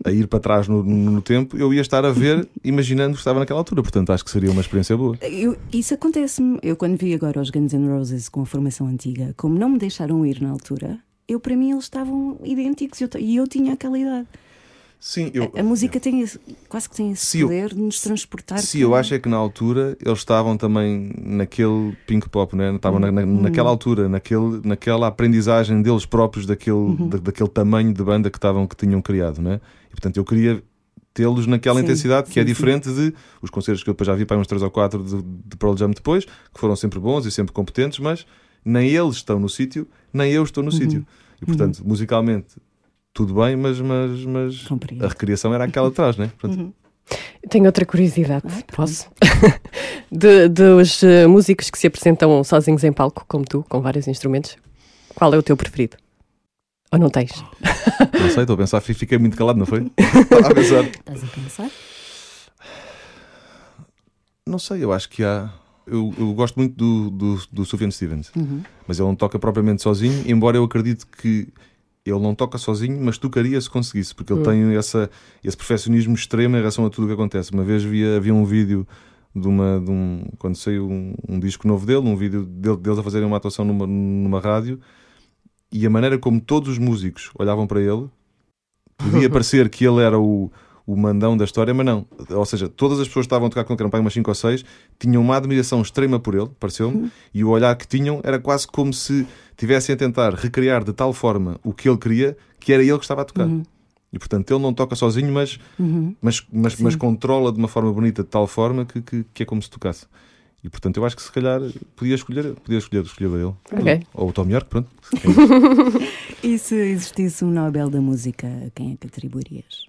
a ir para trás no, no tempo, eu ia estar a ver imaginando que estava naquela altura. Portanto, acho que seria uma experiência boa. Eu- isso acontece-me. Eu, quando vi agora os Guns N' Roses com a formação antiga, como não me deixaram ir na altura, eu, para mim, eles estavam idênticos e eu, e eu tinha aquela idade. Sim, eu, A, a música tem esse- quase que tem esse Se eu- poder de nos transportar. se eu acho é que na altura eles estavam também naquele pink pop, né? estavam na, na- naquela altura, naquele, naquela aprendizagem deles próprios daquele, da- daquele tamanho de banda que, estavam, que tinham criado. Né? E portanto eu queria tê-los naquela Sim, intensidade que é sim, sim. diferente de os concertos que eu depois já vi para uns 3 ou 4 de, de Pearl Jam depois, que foram sempre bons e sempre competentes, mas nem eles estão no sítio, nem eu estou no Uhum. sítio. E portanto, musicalmente, tudo bem, mas, mas, mas Compreendo. a recriação era aquela de trás, né? Portanto, Uhum. Tenho outra curiosidade, Ai, posso? De- dos eh, músicos que se apresentam sozinhos em palco, como tu, com vários instrumentos, qual é o teu preferido? Ou não tens? Não sei, estou a pensar, fi- fiquei muito calado, não foi? Estava a pensar. Estás a pensar? Não sei, eu acho que há. Eu, eu gosto muito do, do, do Sufjan Stevens, Uhum. mas ele não toca propriamente sozinho, embora eu acredite que ele não toca sozinho, mas tocaria se conseguisse, porque ele tem essa, esse perfeccionismo extremo em relação a tudo o que acontece. Uma vez via, havia um vídeo de uma. De um, quando saiu um, um disco novo dele, um vídeo dele, deles a fazerem uma atuação numa, numa rádio, e a maneira como todos os músicos olhavam para ele podia parecer que ele era o, o mandão da história, mas não. Ou seja, todas as pessoas que estavam a tocar com para aí umas 5 ou 6, tinham uma admiração extrema por ele, pareceu-me, e o olhar que tinham era quase como se tivessem a tentar recriar de tal forma o que ele queria, que era ele que estava a tocar. E portanto ele não toca sozinho, mas, Uhum. mas, mas, mas controla de uma forma bonita, de tal forma que, que, que é como se tocasse. E portanto eu acho que se calhar podia escolher, podia escolher, escolher ele. Ok. Ou o Tom York, pronto. E se existisse um Nobel da Música, a quem é que atribuirias?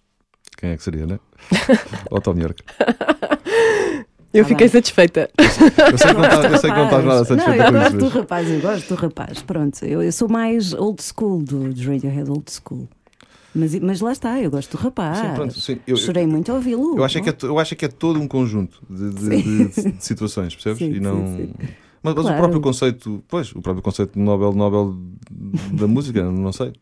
Quem é que seria, né? Ou o Tom York. Eu Tá fiquei bem. satisfeita. Eu sei que não estás, eu sei que não estás nada Não, satisfeita eu com gosto isso. do mas- rapaz, eu gosto do rapaz. Pronto, eu, eu sou mais old school do, do Radiohead old school. Mas, mas lá está, eu gosto do rapaz. Sim, pronto, sim, eu- Chorei muito a ouvi-lo. Eu acho, é que é, eu acho é que é todo um conjunto de, de- de- de- de situações, percebes? Sim, e não... sim, sim. Mas, mas Claro. o próprio conceito, pois, o próprio conceito de Nobel, Nobel da música, não sei.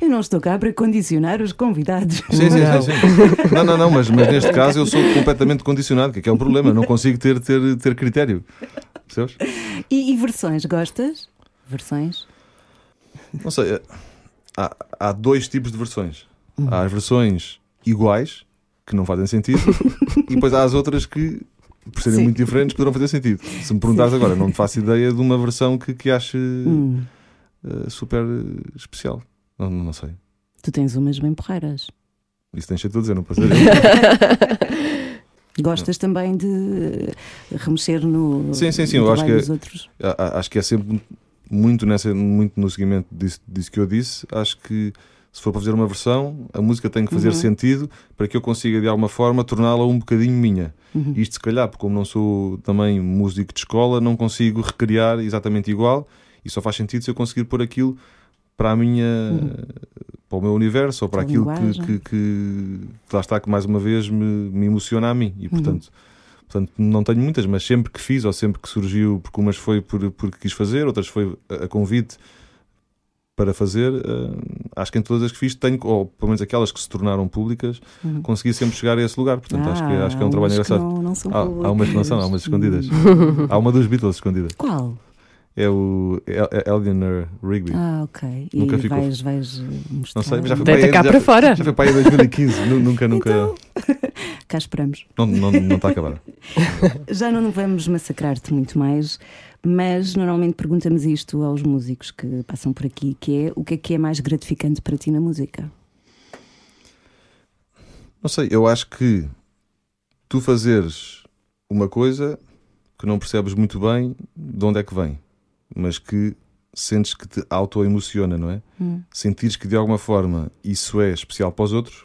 Eu não estou cá para condicionar os convidados. Sim, sim, Não. sim, sim. Não, não, não, mas, mas neste caso eu sou completamente condicionado, que é que é o problema, não consigo ter, ter, ter critério. Percebes? E, e versões, gostas? Versões? Não sei, eh, há, há dois tipos de versões. Há as versões iguais, que não fazem sentido, e depois há as outras que, por serem Sim. muito diferentes, poderão fazer sentido. Se me perguntares agora, não me faço ideia de uma versão que, que ache Hum, eh, super eh, especial. Não, não, sei. tu tens umas bem porreiras. Isso tens de dizer, não posso dizer. Gostas também de remexer no, Sim, sim, sim, eu acho que a- acho que é sempre muito, nessa, muito no seguimento disso, disso que eu disse. Acho que Se for para fazer uma versão, a música tem que fazer Uhum. sentido para que eu consiga, de alguma forma, torná-la um bocadinho minha. Uhum. Isto, se calhar, porque como não sou também músico de escola, não consigo recriar exatamente igual e só faz sentido se eu conseguir pôr aquilo para a minha. para o meu universo ou para aquilo que, que, que- lá está, que mais uma vez me, me emociona a mim. E portanto. Portanto, não tenho muitas, mas sempre que fiz, ou sempre que surgiu, porque umas foi por, porque quis fazer, outras foi a, a convite para fazer, eh, acho que em todas as que fiz tenho, ou pelo menos aquelas que se tornaram públicas, consegui sempre chegar a esse lugar. Portanto, acho, que, Ah, acho que é um trabalho engraçado. Não, não são Há, há umas que não são, há umas escondidas. há uma dos Beatles escondida. Qual? É o El- Eleanor Rigby. Ah, ok. Nunca e ficou. vais, vais mostrar. Não sei, mas já foi Deita para aí- cá já para fora. Já foi para aí em 2015, nu- nunca, nunca. Então. Cá esperamos. Não, não, não está acabada. Já não vamos massacrar-te muito mais, mas normalmente perguntamos isto aos músicos que passam por aqui, que é o que é que é mais gratificante para ti na música? Não sei, eu acho que tu fazeres uma coisa que não percebes muito bem de onde é que vem, mas que sentes que te auto-emociona, não é? Hum. Sentires que de alguma forma isso é especial para os outros.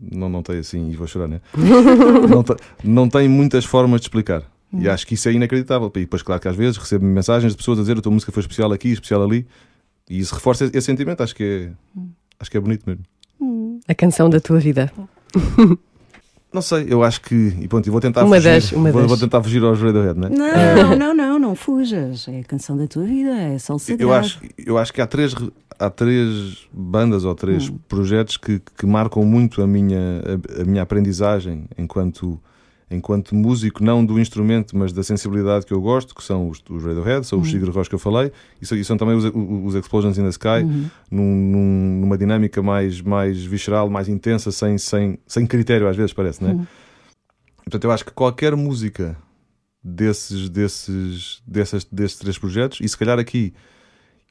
Não, não tem assim, e vou chorar, né? não, não tem muitas formas de explicar. E acho que isso é inacreditável. E depois, claro que às vezes recebo mensagens de pessoas a dizer a tua música foi especial aqui, especial ali, e isso reforça esse, sentimento. Acho que é, acho que é bonito mesmo. A canção da tua vida. Não sei, eu acho que. E pronto, eu vou tentar Uma fugir. das- uma vou, das. vou tentar fugir aos Radiohead, não é? Não, não, não, não fujas. É a canção da tua vida, é só o sagrado. Eu acho, eu acho que há três, há três bandas ou três Hum. projetos que, que marcam muito a minha, a, a minha aprendizagem enquanto, enquanto músico, não do instrumento, mas da sensibilidade que eu gosto, que são os, os Radiohead, são Hum. os Sigur Rós que eu falei, e são, também os, os Explosions in the Sky, Uhum. num- num- numa dinâmica mais, mais visceral, mais intensa, sem, sem, sem critério, às vezes parece, não é? Uhum. Portanto, eu acho que qualquer música desses, desses, dessas, desses três projetos, e se calhar aqui,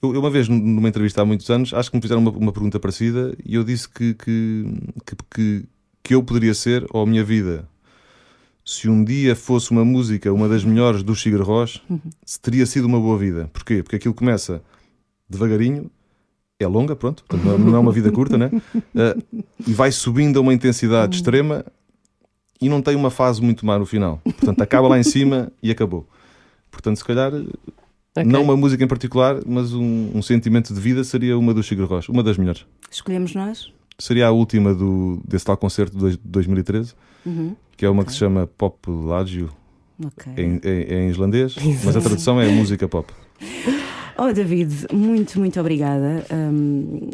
eu, uma vez num- numa entrevista há muitos anos, acho que me fizeram uma, uma pergunta parecida e eu disse que, que, que, que, que eu poderia ser, ou a minha vida, se um dia fosse uma música, uma das melhores do Sigur Rós, se teria sido uma boa vida. Porquê? Porque aquilo começa devagarinho, é longa, pronto, portanto, não, é uma vida curta, né? Ah, e vai subindo a uma intensidade extrema e não tem uma fase muito má no final. Portanto, acaba lá em cima e acabou. Portanto, se calhar, Ok. não uma música em particular, mas um, um sentimento de vida seria uma do Rocha, uma das melhores. Escolhemos nós? Seria a última do, desse tal concerto de dois- 2013, Uhum. que é uma que se chama Pop Lagio Ok. em, em- em islandês, mas a tradução é música pop. Oh, David, muito, muito obrigada. Hum,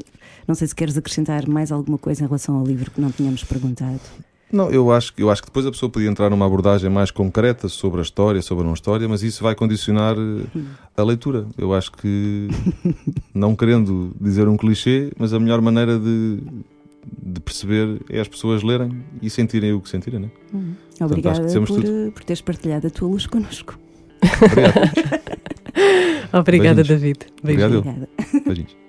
não sei se queres acrescentar mais alguma coisa em relação ao livro que não tínhamos perguntado. Não, eu acho, que- eu acho que depois a pessoa podia entrar numa abordagem mais concreta sobre a história, sobre a não história, mas isso vai condicionar eh, a leitura. Eu acho que, não querendo dizer um clichê, mas a melhor maneira de, de perceber é as pessoas lerem e sentirem o que sentirem, né? Obrigada acho que dissemos por, tudo. eh, por teres partilhado a tua luz connosco. Obrigado. Obrigada, Beijinhos. David. Obrigado. eu. Obrigada. Beijinhos.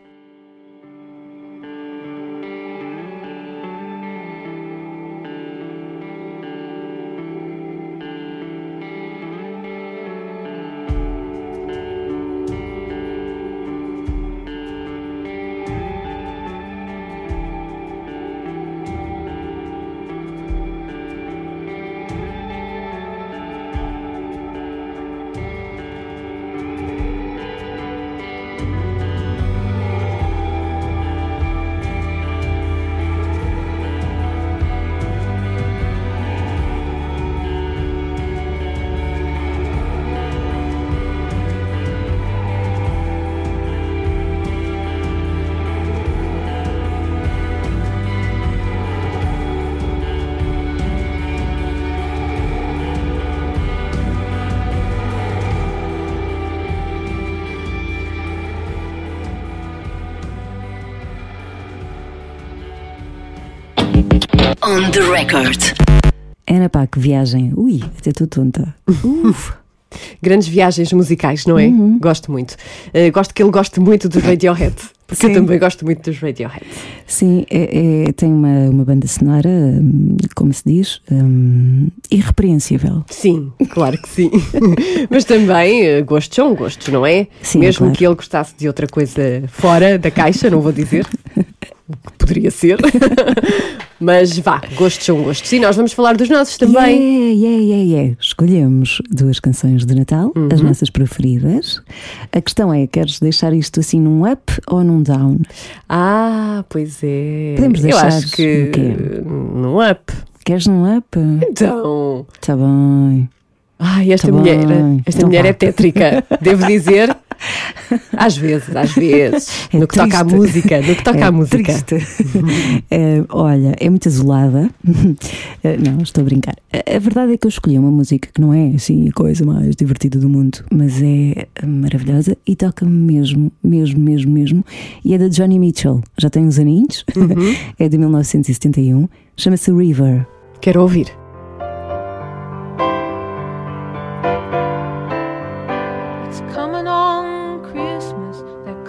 On the record. Ana pá, que viagem. Ui, até estou tonta. Uf. Grandes viagens musicais, não é? Gosto muito. Eh, gosto que ele goste muito do Radiohead. Porque Sim. eu também gosto muito dos Radiohead. Sim, é, é- tem uma, uma banda sonora, hum, como se diz, hum, irrepreensível. Sim, claro que sim. Mas também eh, gostos são gostos, não é? Sim, Mesmo claro. que ele gostasse de outra coisa fora da caixa, não vou dizer. O que Poderia ser. Mas vá, gostos são gostos. E nós vamos falar dos nossos também. Yeah, yeah, yeah, yeah. Escolhemos duas canções de Natal, as nossas preferidas. A questão é: queres deixar isto assim num up ou num down? Ah, pois é. Podemos Eu deixar acho que no up. Queres num up? Então. Tá bem. Ai, esta Tá mulher, bem. esta Então mulher vá. é tétrica, devo dizer. Às vezes, às vezes. É no que toca à triste. música, no que toca é à música. Triste. É, olha, é muito azulada. É, não, estou a brincar. A, verdade é que eu escolhi uma música que não é assim a coisa mais divertida do mundo, mas é maravilhosa e toca mesmo, mesmo, mesmo, mesmo. E é da Johnny Mitchell. Já tem uns aninhos. Uhum. é de 1971. Chama-se River. Quero ouvir.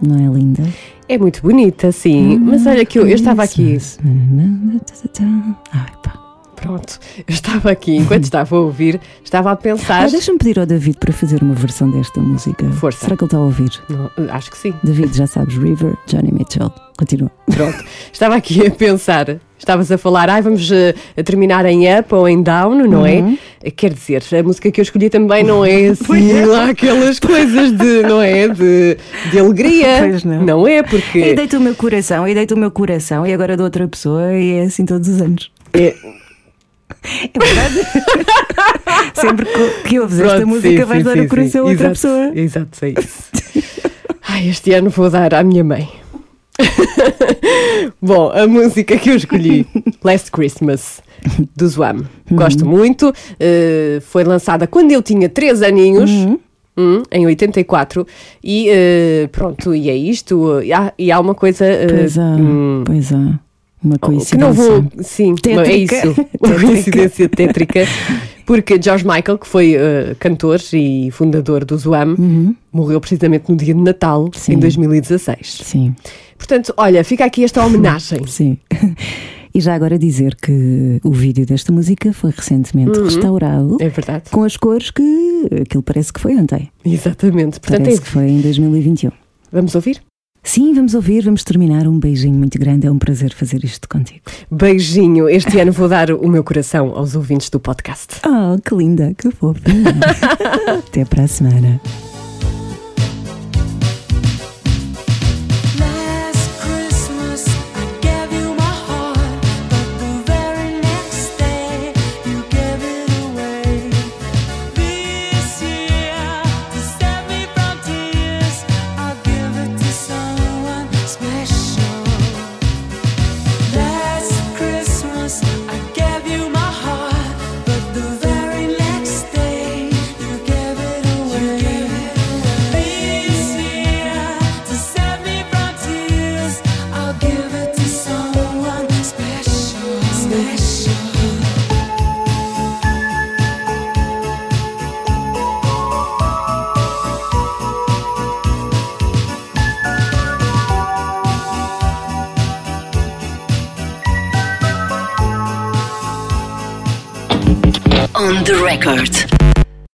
Não é linda? É muito bonita, sim. Mas olha que eu, eu estava aqui. Ai, pá. Pronto, eu estava aqui, enquanto estava a ouvir, estava a pensar. Ah, Deixa-me pedir ao David para fazer uma versão desta música. Força. Será que ele está a ouvir? Não, acho que sim. David, já sabes, River, Johnny Mitchell. Continua. Pronto, estava aqui a pensar. Estavas a falar, ai, vamos eh, terminar em up ou em down, não Uhum. é? Quer dizer, a música que eu escolhi também não é assim lá aquelas coisas de, não é? De, de alegria. Pois não. é? E Porque. deita o meu coração, e deita o meu coração, e agora de outra pessoa, e é assim todos os anos. É, É verdade? Sempre que- ouves esta pronto, música, sim, vais sim, dar sim, o coração a outra Exato, pessoa. Exato, é isso. Ai, este ano vou dar à minha mãe. Bom, a música que eu escolhi, Last Christmas, do Zwam. Uhum. Gosto muito. eh, foi lançada quando eu tinha 3 aninhos. Uhum. hum, em 84 e eh, pronto, e é isto e há, e há uma coisa eh, Pois há, hum, pois há. Uma que coincidência. não vou, sim, Tétrica. é isso, uma coincidência tétrica, porque George Michael, que foi eh, cantor e fundador do Zwam, Uhum. morreu precisamente no dia de Natal, Sim. em 2016. Sim, Portanto, olha, fica aqui esta homenagem. sim. E já agora dizer que o vídeo desta música foi recentemente Uhum. restaurado É verdade. com as cores que aquilo parece que foi ontem. Exatamente. Portanto, Parece é- que foi em 2021. vamos ouvir? Sim, vamos ouvir, vamos terminar. Um beijinho muito grande. É um prazer fazer isto contigo. Beijinho. Este ano vou dar o meu coração aos ouvintes do podcast. Oh, que linda, que fofinha. Até para a semana. Record.